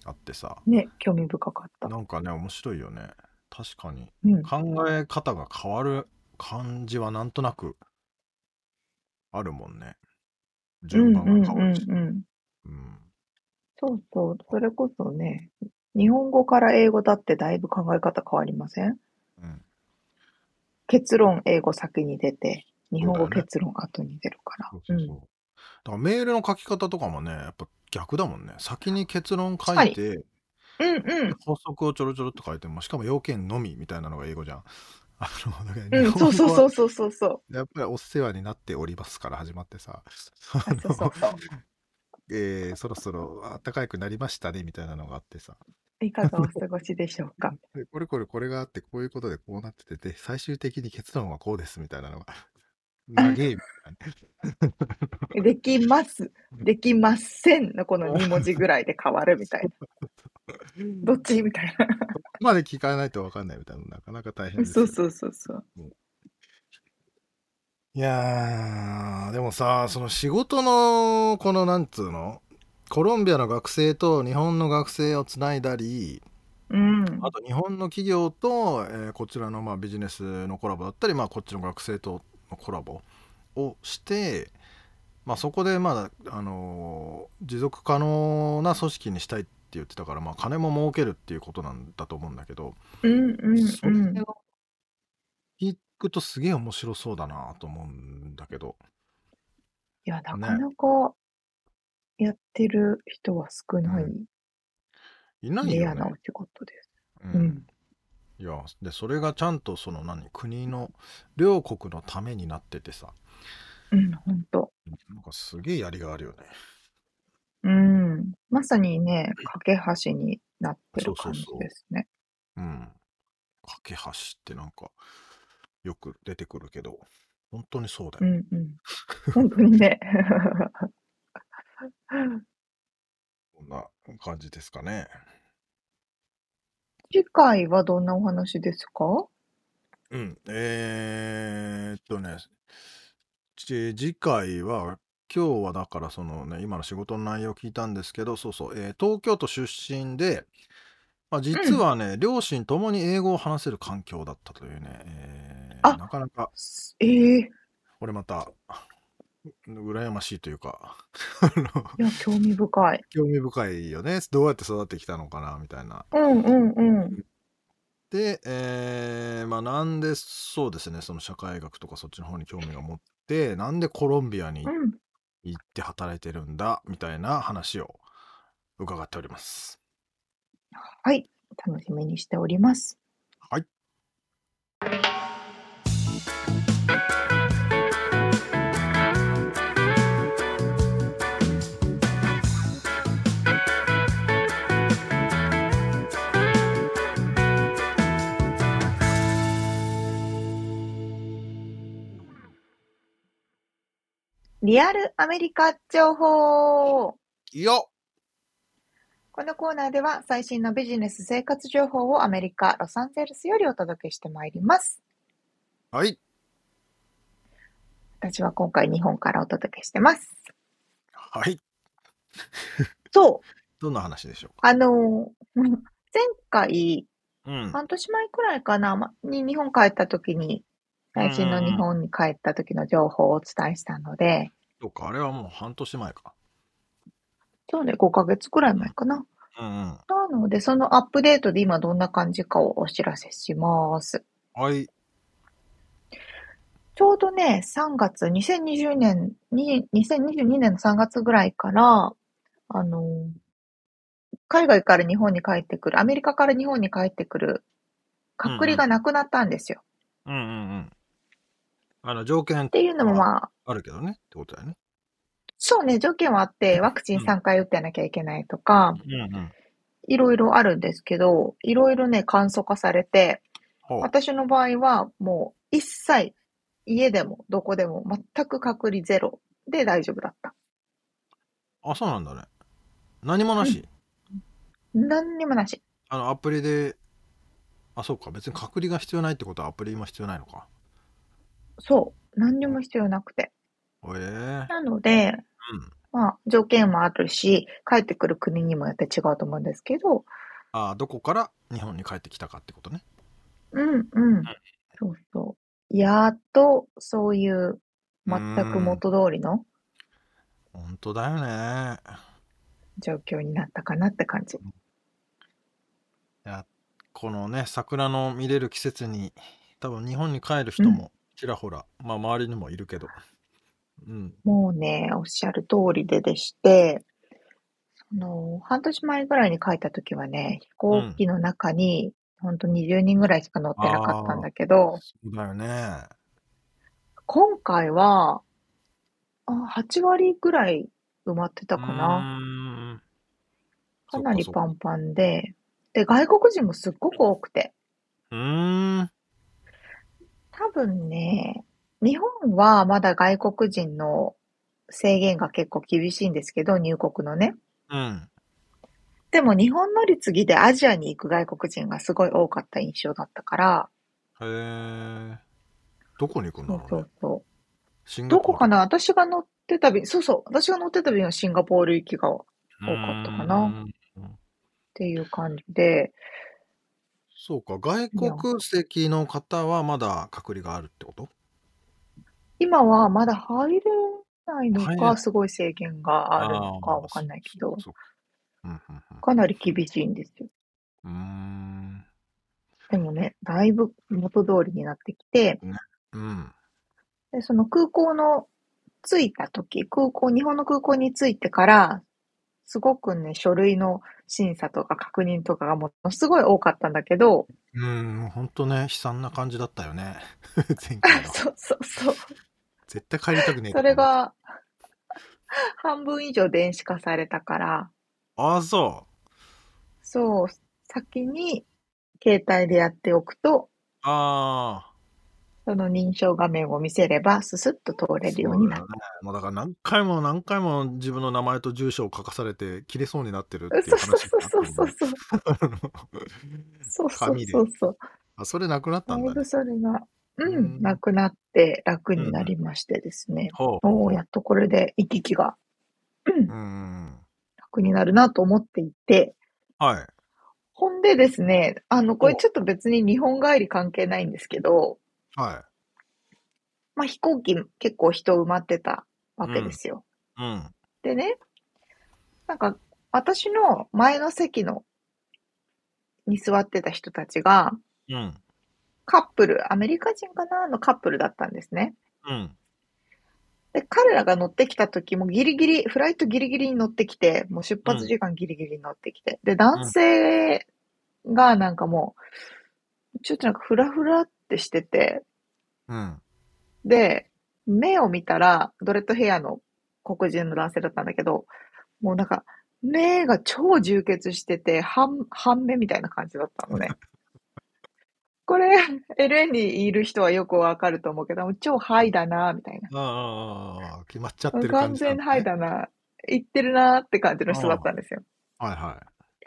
あってさ。ね、興味深かった。なんかね、面白いよね。確かに。うん。考え方が変わる感じはなんとなくあるもんね。うん順番うんが変わるし。うんうん。うんそうそう、それこそね、日本語から英語だってだいぶ考え方変わりません？うん結論英語先に出て、日本語そうだよね結論後に出るから。そうそうそう。だからメールの書き方とかもね、やっぱ逆だもんね。先に結論書いて、うんうん。法則をちょろちょろっと書いても、しかも要件のみみたいなのが英語じゃん。*laughs* あの、だからうん、日そうそうそうそうそうそう。やっぱりお世話になっておりますから始まってさ、*laughs* そうそうのそう。*laughs* えーそろそろ暖かくなりましたねみたいなのがあってさ、いかがお過ごしでしょうか。でこれこれこれがあってこういうことでこうなっててで最終的に結論はこうですみたいなのが長えできます、できませんのこの2文字ぐらいで変わるみたいな。*laughs* どっちみたいな。そこまで聞かないと分かんないみたいななかなか大変ですよそうそうそうそう。いやー、でもさ、その仕事の、このなんつうの、コロンビアの学生と日本の学生をつないだり、うん。あと日本の企業と、えーこちらのまあビジネスのコラボだったり、まあ、こっちの学生とのコラボをして、まあ、そこで、まああのー持続可能な組織にしたいって言ってたから、まあ、金も儲けるっていうことなんだと思うんだけど、うんうんそれうん。を聞くとすげえ面白そうだなと思うんだけど、いや、なかなかやってる人は少ない、いないよねレアなお。仕事です。ううんん。いやでそれがちゃんとその何国の両国のためになっててさうん、ほんと。なんかすげえやりがあるよね。うん。まさにね、架け橋になってる感じそうそうそうですね。うん。架け橋ってなんかよく出てくるけど本当にそうだよ。うんうん。本当にね。*laughs* こんな感じですかね。次回はどんなお話ですか？うん。えー、っとねち次回は今日はだからそのね今の仕事の内容を聞いたんですけどそうそう、えー東京都出身で、まあ、実はね、両親ともに英語を話せる環境だったというね、えーあなかなかええ俺また羨ましいというかいや、興味深い。興味深いよねどうやって育ってきたのかなみたいな。うんうんうん。で、えーまあなんでそうですねその社会学とかそっちの方に興味が持ってなんでコロンビアにうん。行って働いてるんだみたいな話を伺っております。はい。楽しみにしております。はい。リアルアメリカ情報よこのコーナーでは最新のビジネス生活情報をアメリカ・ロサンゼルスよりお届けしてまいります。はい。私は今回日本からお届けしてます。はい。*laughs* そう、どんな話でしょうか？あのー、前回、うん。半年前くらいかな、まに日本帰った時に、最新の日本に帰った時の情報をお伝えしたので、そうか、あれはもう半年前か。そうね、5ヶ月くらい前かな。うんうん。なので、そのアップデートで今どんな感じかをお知らせします。はい。ちょうどね、3月、2020年に、2022年の3月ぐらいから、あのー、海外から日本に帰ってくる、アメリカから日本に帰ってくる隔離がなくなったんですよ。うんうんうん。あの、条件っていうのもまあ、あるけどね。ってことだよね。そうね、条件はあって、ワクチン3回打ってなきゃいけないとか、うんうん。いろいろあるんですけど、いろいろね、簡素化されて。私の場合はもう一切家でもどこでも全く隔離ゼロで大丈夫だった。あ、そうなんだね。何もなし？何にもなし。あの、アプリで、あ、そうか。別に隔離が必要ないってことはアプリも必要ないのか。そう。何にも必要なくて。ええなので、うん。まあ、条件もあるし、帰ってくる国にもよって違うと思うんですけど、あどこから日本に帰ってきたかってことね。うんうん。そうそう。やっと、そういう、全く元通りの本当だよね。状況になったかなって感じ。いや、このね、桜の見れる季節に、多分日本に帰る人もちらほら、まあ周りにもいるけど。うん。もうね、おっしゃる通りででして、その、半年前ぐらいに帰った時はね、飛行機の中に、ほんと20人ぐらいしか乗ってなかったんだけど、そうだよね。今回は、あ、8割ぐらい埋まってたかうな。かなりパンパンで、で、外国人もすっごく多くて、うーん。多分ね、日本はまだ外国人の制限が結構厳しいんですけど、入国のね。うん。でも日本乗り継ぎでアジアに行く外国人がすごい多かった印象だったから、へえ。どこに行くんだそうろうね。そうそう。シンガポールどこかな？私が乗ってた便、そうそう、私が乗ってた便はシンガポール行きがっ多かったかなていう感じで、そうか、外国籍の方はまだ隔離があるってこと？今はまだ入れないのか、すごい制限があるのかわかんないけど、そうかそうかうんうんかなり厳しいんですよ。うん。うーん。でもね、だいぶ元通りになってきて、うん。でその空港の着いた時、空港、日本の空港に着いてから、すごくね、書類の審査とか確認とかがものすごい多かったんだけど、うん、ほんとね、悲惨な感じだったよね。*laughs* 前回の。*laughs* そうそうそう。絶対帰りたくねえそれ。が、半分以上電子化されたから、ああ、そそう、先に携帯でやっておくと、う。ああ。その認証画面を見せれば、ススッと通れるようになる。そうだよねもうだから何回も何回も自分の名前と住所を書かされて切れそうになってるっていうそうそう話そうそうそう。そうそうそうそう。あそれなくなったんだねだいぶ。それが、ううんん、なくなって楽になりましてですね。ほう。もうやっとこれで行き来が、うんう、ん。楽になるなと思っていて、はい。ほんでですね、あの、これおちょっと別に日本帰り関係ないんですけど、はまあ飛行機結構人埋まってたわけですよ。い。うん。でね、なんか私の前の席のに座ってた人たちがうん。カップル、アメリカ人かなのカップルだったんですね。うん。で、彼らが乗ってきた時もギリギリ、フライトギリギリに乗ってきて、もう出発時間ギリギリに乗ってきて。で、男性がなんかもう、ちょっとなんかフラフラってしてて、うん。で、目を見たら、ドレッドヘアの黒人の男性だったんだけど、もうなんか、目が超充血してて、半、半目みたいな感じだったのね。*laughs* これ、LA にいる人はよくわかると思うけど、超ハイだな、みたいな。ああ決まっちゃってる感完じね全ハイだな、言ってるなって感じの人だったんですよ。はいは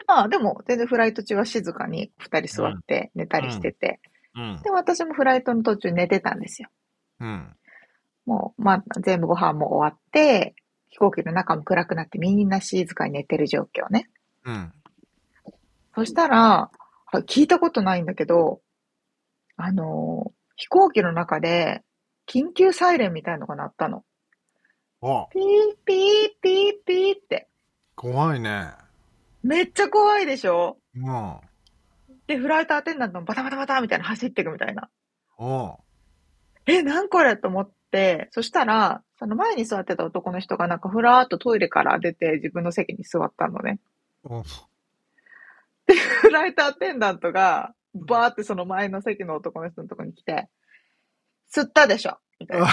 まあでも、全然フライト中は静かに二人座って寝たりしてて、い。うん。で、私もフライトの途中寝てたんですよ。うん。もう、まあ、全部ご飯も終わって、飛行機の中も暗くなってみんな静かに寝てる状況ね。うん。そしたら、あ聞いたことないんだけど、あのー飛行機の中で、緊急サイレンみたいのが鳴ったの。あ、ピーピーピーピーって。怖いね。めっちゃ怖いでしょ？うん。で、フライトアテンダントもバタバタバタみたいな走っていくみたいな。え、なんこれと思って、そしたら、その前に座ってた男の人がなんかふらーっとトイレから出て自分の席に座ったのね。おうフライトアテンダントが、バーってその前の席の男の人のとこに来て、吸ったでしょみたいな。*laughs*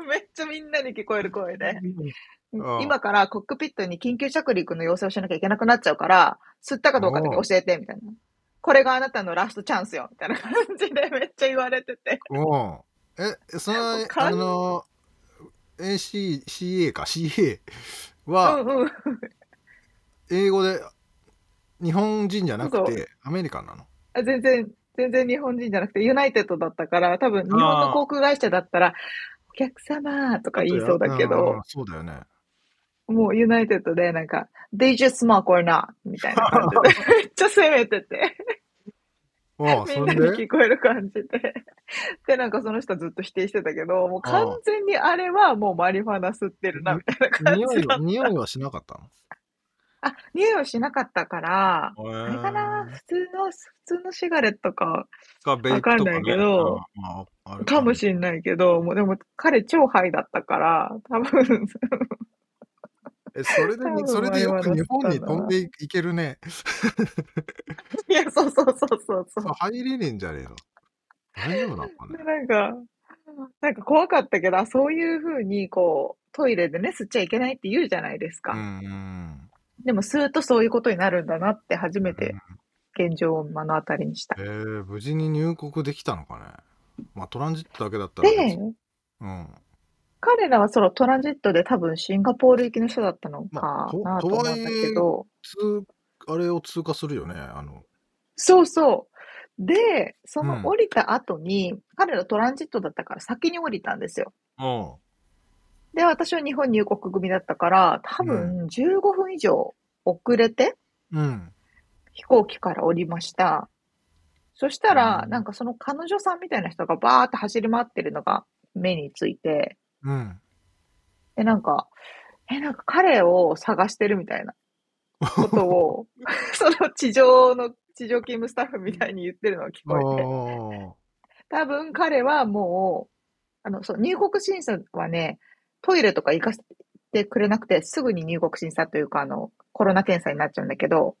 *laughs* めっちゃみんなに聞こえる声で。*laughs* うん今からコックピットに緊急着陸の要請をしなきゃいけなくなっちゃうから、吸ったかどうかだけ教えて、みたいな。これがあなたのラストチャンスよ、みたいな感じで *laughs* めっちゃ言われてて。え、その、あの、AC、CA か、CA うは、んうん。英語で、日本人じゃなくそて、アメリカンなの？あ全然、全然日本人じゃなくて、ユナイテッドだったから、多分日本の航空会社だったら、お客様とか言いそうだけうんど、そうだよね。もうユナイテッドでなんか、they just smoke or not みたいな感じで、*laughs* めっちゃ攻めてて、おうみんなに聞こえる感じで。で、なんかその人はずっと否定してたけど、もう完全にあれはもうマリファナ吸ってるな、みたいな感匂いは、じだった。匂いはしなかったの？あ、匂いはしなかったから、ああれかな？普通の、普通のシガレットか、わかんないけど、うんまあかもしんないけど、もうでも彼超ハイだったから、多分、え、それでそれでよく日本に飛んで *laughs* いけるね。いや、そうそうそうそうそう。入れねえんじゃねえの。大丈夫なのかで、ね。なんか、なんか怖かったけど、あそういう風に、こう、トイレでね、吸っちゃいけないって言うじゃないですか。でも、吸うとそういうことになるんだなって初めて現状を目の当たりにしたえ。ー、無事に入国できたのかね。まあトランジットだけだったらうん。彼らはそのトランジットで多分シンガポール行きの人だったのまあなと思うんはいえけど、通、あれを通過するよね。あの、そうそう。で、そうんの降りた後に、彼らトランジットだったから先に降りたんですよ。おで、私は日本入国組だったから、多分15分以上遅れてううん。飛行機から降りました。そしたら、うんなんかその彼女さんみたいな人がバーって走り回ってるのが目について、うん。で、なんか、え、なんか彼を探してるみたいなことを、*laughs* *laughs* その地上の、地上勤務スタッフみたいに言ってるのが聞こえて、お多分彼はもう、あの、そう、入国審査はね、トイレとか行かせてくれなくて、すぐに入国審査というか、あの、コロナ検査になっちゃうんだけど、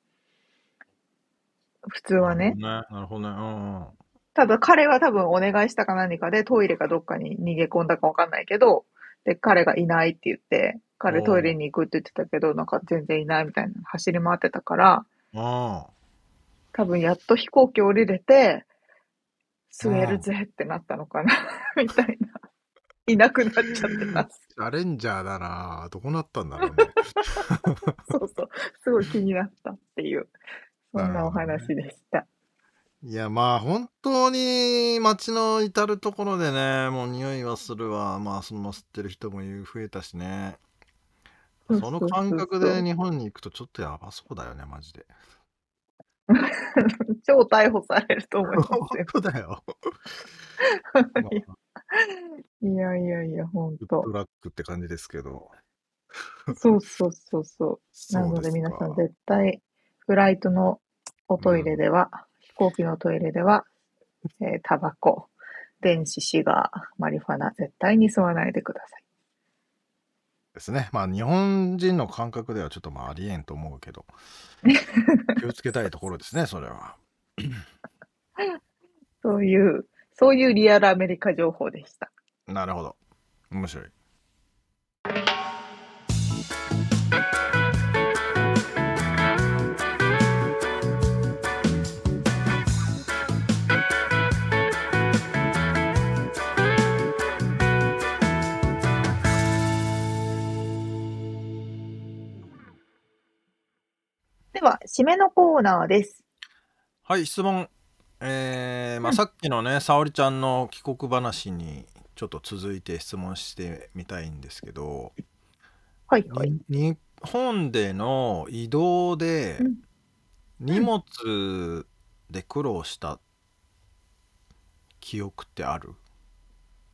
普通はね。なるほどね。うんうん。ただ彼は多分お願いしたか何かでトイレかどっかに逃げ込んだかわかんないけど、で、彼がいないって言って、彼トイレに行くって言ってたけど、なんか全然いないみたいな走り回ってたから、あ多分やっと飛行機降りれて、吸えるぜってなったのかな、*laughs* みたいな。いなくなっちゃってます。チャレンジャーだなどうなったんだろうね。*laughs* そうそう。すごい気になったっていう、そんなお話でした。いや、まあ本当に街の至るところでね、もう匂いはするわ。まあそのまま吸ってる人も増えたしね。そうその感覚で日本に行くとちょっとやばそうだよね、マジで。*laughs* 超逮捕されると思います本よ。*laughs* 当だよ。*laughs* まあいやいやいや、ほんフッとト。ラックって感じですけど。そうそうそうそう。なのそうですかで皆さん絶対、フライトのおトイレでは、飛行機のトイレでは、えータバコ、電子シガー、マリファナ、絶対に吸わないでください。ですね。まあ日本人の感覚ではちょっとまあありえんと思うけど、*laughs* 気をつけたいところですね、それは。そういう、そういうリアルアメリカ情報でした。なるほど。面白い。では、締めのコーナーです。はい、質問。えーまあ、うん。さっきのね、沙織ちゃんの帰国話にちょっと続いて質問してみたいんですけど、はいはい。に日本での移動でうん。荷物で苦労した記憶ってある？っ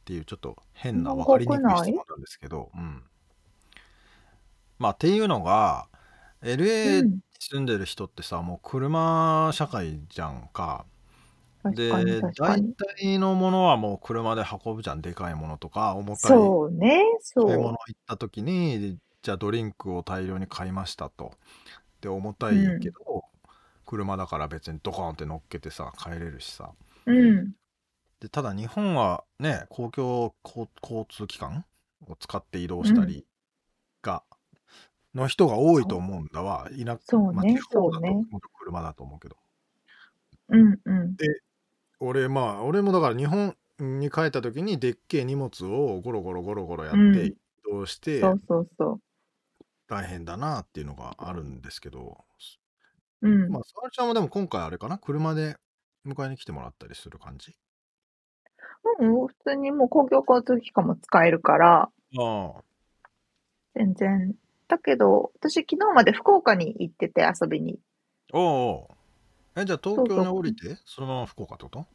ていうちょっと変な日分かりにくい質問なんですけど、うん、まあっていうのが LA 住んでる人ってさもう車社会じゃんか。確かにで確か大に。体のものはもう車で運ぶじゃんでかいものとか重たいそうね、買い物そ行った時にじゃあドリンクを大量に買いましたと。で重たいけど、車だから別にドカーンって乗っけてさ帰れるしさ。う。うん。でただ日本はね公共交交通機関を使って移動したりが、の人が多いと思うんだわ。いなそうねまあ、地方だとそうね車だと思うけど。うんうん。俺まあ俺もだから日本に帰った時にでっけえ荷物をゴロゴロゴロゴロやっうんて移動してそうそうそ大変だなっていうのがあるんですけど、う。うん。まあ沙織ちゃんもでも今回あれかな？車で迎えに来てもらったりする感じ？うん、普通にもう公共交通機関も使えるから、ああ全然。だけど、私昨日まで福岡に行ってて遊びに。おうおう。えじゃあ東京に降りて？そのまま福岡ってこと？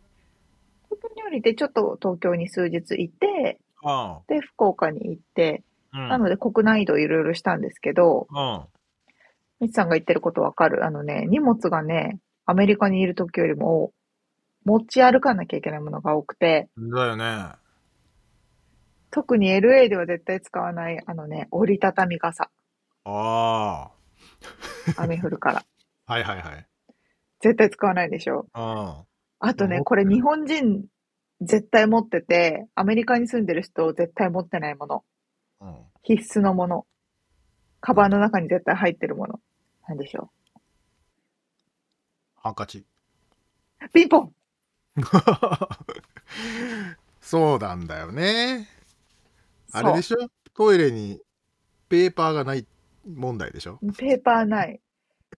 東京に降りてちょっと東京に数日いて、あで、福岡に行って、あうん。なので国内移動いろいろしたんですけど、うん。みつさんが言ってることわかる。あのね、荷物がね、アメリカにいる時よりも持ち歩かなきゃいけないものが多くて、だよね。特に LA では絶対使わない、あのね、折りたたみ傘。あ雨降るから。あはいはいはい絶対使わないでしょ。ああとね、これ日本人絶対持ってて、アメリカに住んでる人絶対持ってないもの。あうん必須のもの。カバンの中に絶対入ってるもの。なんでしょハンカチう。ピンポン *laughs* そうなんだよねあれでしょ？トイレにペーパーがない問題でしょ？ペーパーない。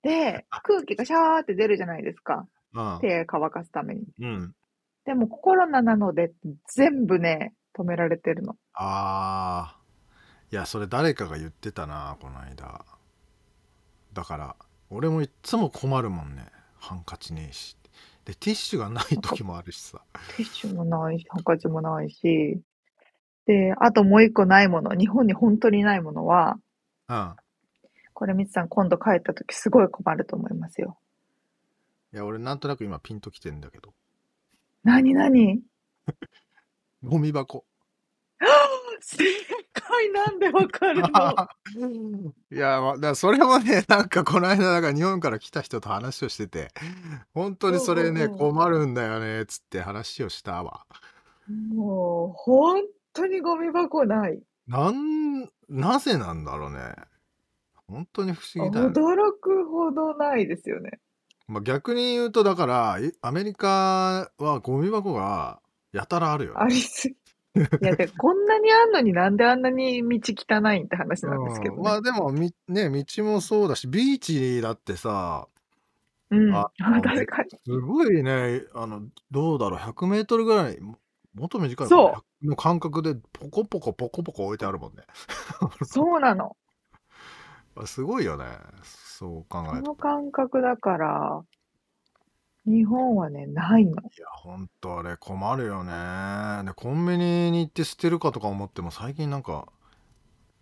で、空気がシャーって出るじゃないですか。うん。手乾かすために。うん。でもコロナなので全部ね、止められてるの。ああ。いや、それ誰かが言ってたな、この間。だから、俺もいっつも困るもんね。ハンカチねえし。で、ティッシュがない時もあるしさ。ティッシュもないし、ハンカチもないし。で、あともう一個ないもの、日本に本当にないものは、うん。これみつさん今度帰った時すごい困ると思いますよ。いや、俺なんとなく今ピンときてんだけど。なになにゴミ箱。*laughs* 正解なんでわかるの？*laughs* いや、まだからそれもね、なんかこの間、なんか日本から来た人と話をしてて、本当にそれね、困るんだよね、つって話をしたわ。もう、本当にゴミ箱ない。なん、なぜなんだろうね。本当に不思議だよね。驚くほどないですよね。まあ、逆に言うと、だから、いアメリカはゴミ箱がやたらあるよね。ありすぎ。いや、で、こんなにあんのになんであんなに道汚いんって話なんですけどね。うんまあでもみ、ね、道もそうだし、ビーチだってさ、うん。ああ確かに。すごいね、あの、どうだろう、100メートルぐらい、ももっと短いの間隔でポコポコポコポコ置いてあるもんね。*laughs* そうなの。すごいよね。そう考えると。この感覚だから、日本はね、ないの。いや、ほんとあれ困るよね。で、コンビニに行って捨てるかとか思っても、最近なんか、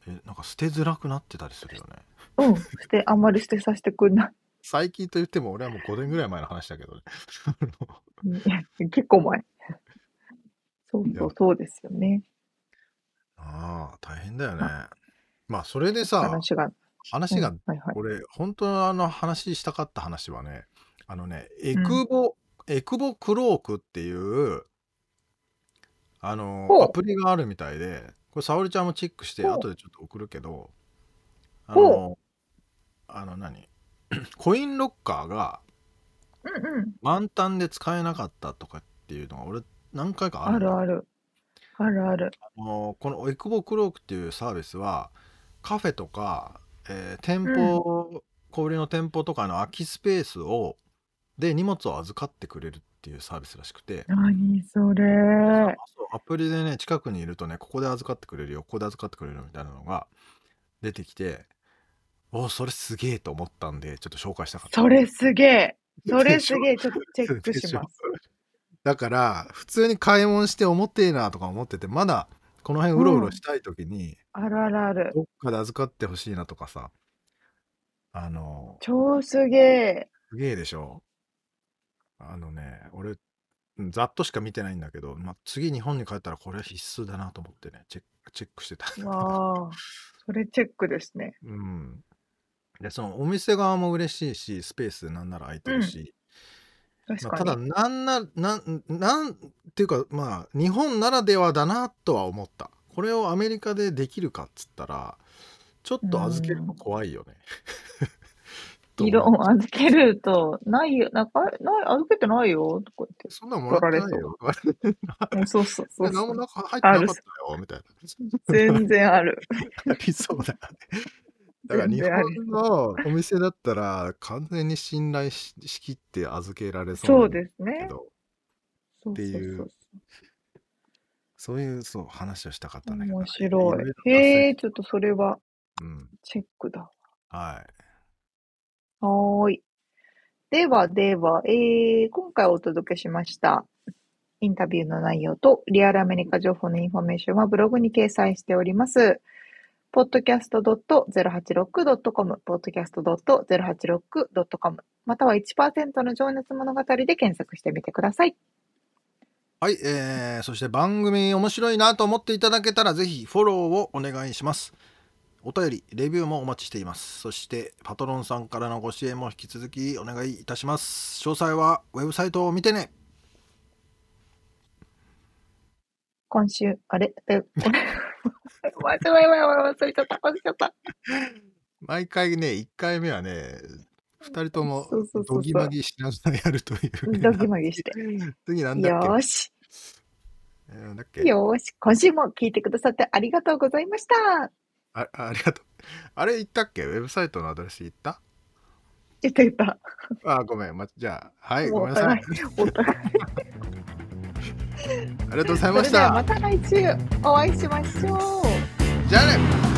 え、なんか捨てづらくなってたりするよね。うん。捨て、あんまり捨てさせてくんない。最近と言っても、俺はもう5年ぐらい前の話だけどね。う *laughs* ん結構前。そうそう、そうですよね。ああ、大変だよね。まあ、それでさ、話が。話がうんはいはい。俺、本当のあの話したかった話はね、あのね、エクボ、エクボクロークっていう、あのほう、アプリがあるみたいで、これ、沙織ちゃんもチェックして、ほう後でちょっと送るけど、あほの、あの何？*clears throat* コインロッカーがうんうん。満タンで使えなかったとかっていうのが俺何回かあるあんだよるある。あるある。あのこのエクボクロークっていうサービスはカフェとか、えー店舗、小売りの店舗とかの空きスペースをで荷物を預かってくれるっていうサービスらしくて、何それ。アプリでね近くにいるとねここで預かってくれるよここで預かってくれるよみたいなのが出てきておそれすげえと思ったんでちょっと紹介したかったそれすげえ。それすげえ。でちょっとチェックします。だから普通に買い物して重てえなとか思っててまだこの辺うろうろしたい時に、あるあるある。どっかで預かってほしいなとかさあの超すげえ。すげえでしょ？あのね俺うんざっとしか見てないんだけど、まあ、次日本に帰ったらこれ必須だなと思ってねチェックチェックしてたんだけどわあ。それチェックですね。うんでそのお店側も嬉しいしスペースなんなら空いてるし、確まあ、ただ。なんななんなんっていうかまあ日本ならではだなとは思ったこれをアメリカでできるかっつったらちょっと預けるの怖いよね。*laughs* と色を預けると、ないよ、なんか、あない、預けてないよ、とかそんなのもらってないよ。言って。*laughs* そうそうそうえ何もそう。中入ってなかったよみたいな。全然ある。*laughs* ありそうだよね。だから日本のお店だったら完全に信頼ししきって預けられそうそうですねっていうそういうそう話をしたかった。んだけど、面白い。ろろへえ、ちょっとそれはうん。チェックだ。はい。はーい。ではでは、えー、今回お届けしましたインタビューの内容とリアルアメリカ情報のインフォメーションはブログに掲載しております。podcast.086.com、podcast.086.com、または1%の情熱物語で検索してみてください。はい、えー、そして番組面白いなと思っていただけたらぜひフォローをお願いします。お便り、レビューもお待ちしています。そして、パトロンさんからのご支援も引き続きお願いいたします。詳細はウェブサイトを見てね。今週、あれ？え、わいわいわい、忘れちゃった、忘れちゃった。毎回ね、1回目はね、2人ともそうそうそうそうドギマギしながらやるという。ドギマギして。*laughs* 次なんだっけ？よーし、えーなんだっけ？よーし、今週も聞いてくださってありがとうございました。あありがとう。あれ言ったっけ？ウェブサイトのアドレス言った？言った言った。あ、ごめん。ま、じゃあ、はい、ごおめんなさい。お互い。ありがとうございそました。れではまた来週お会いしましょう。じゃあね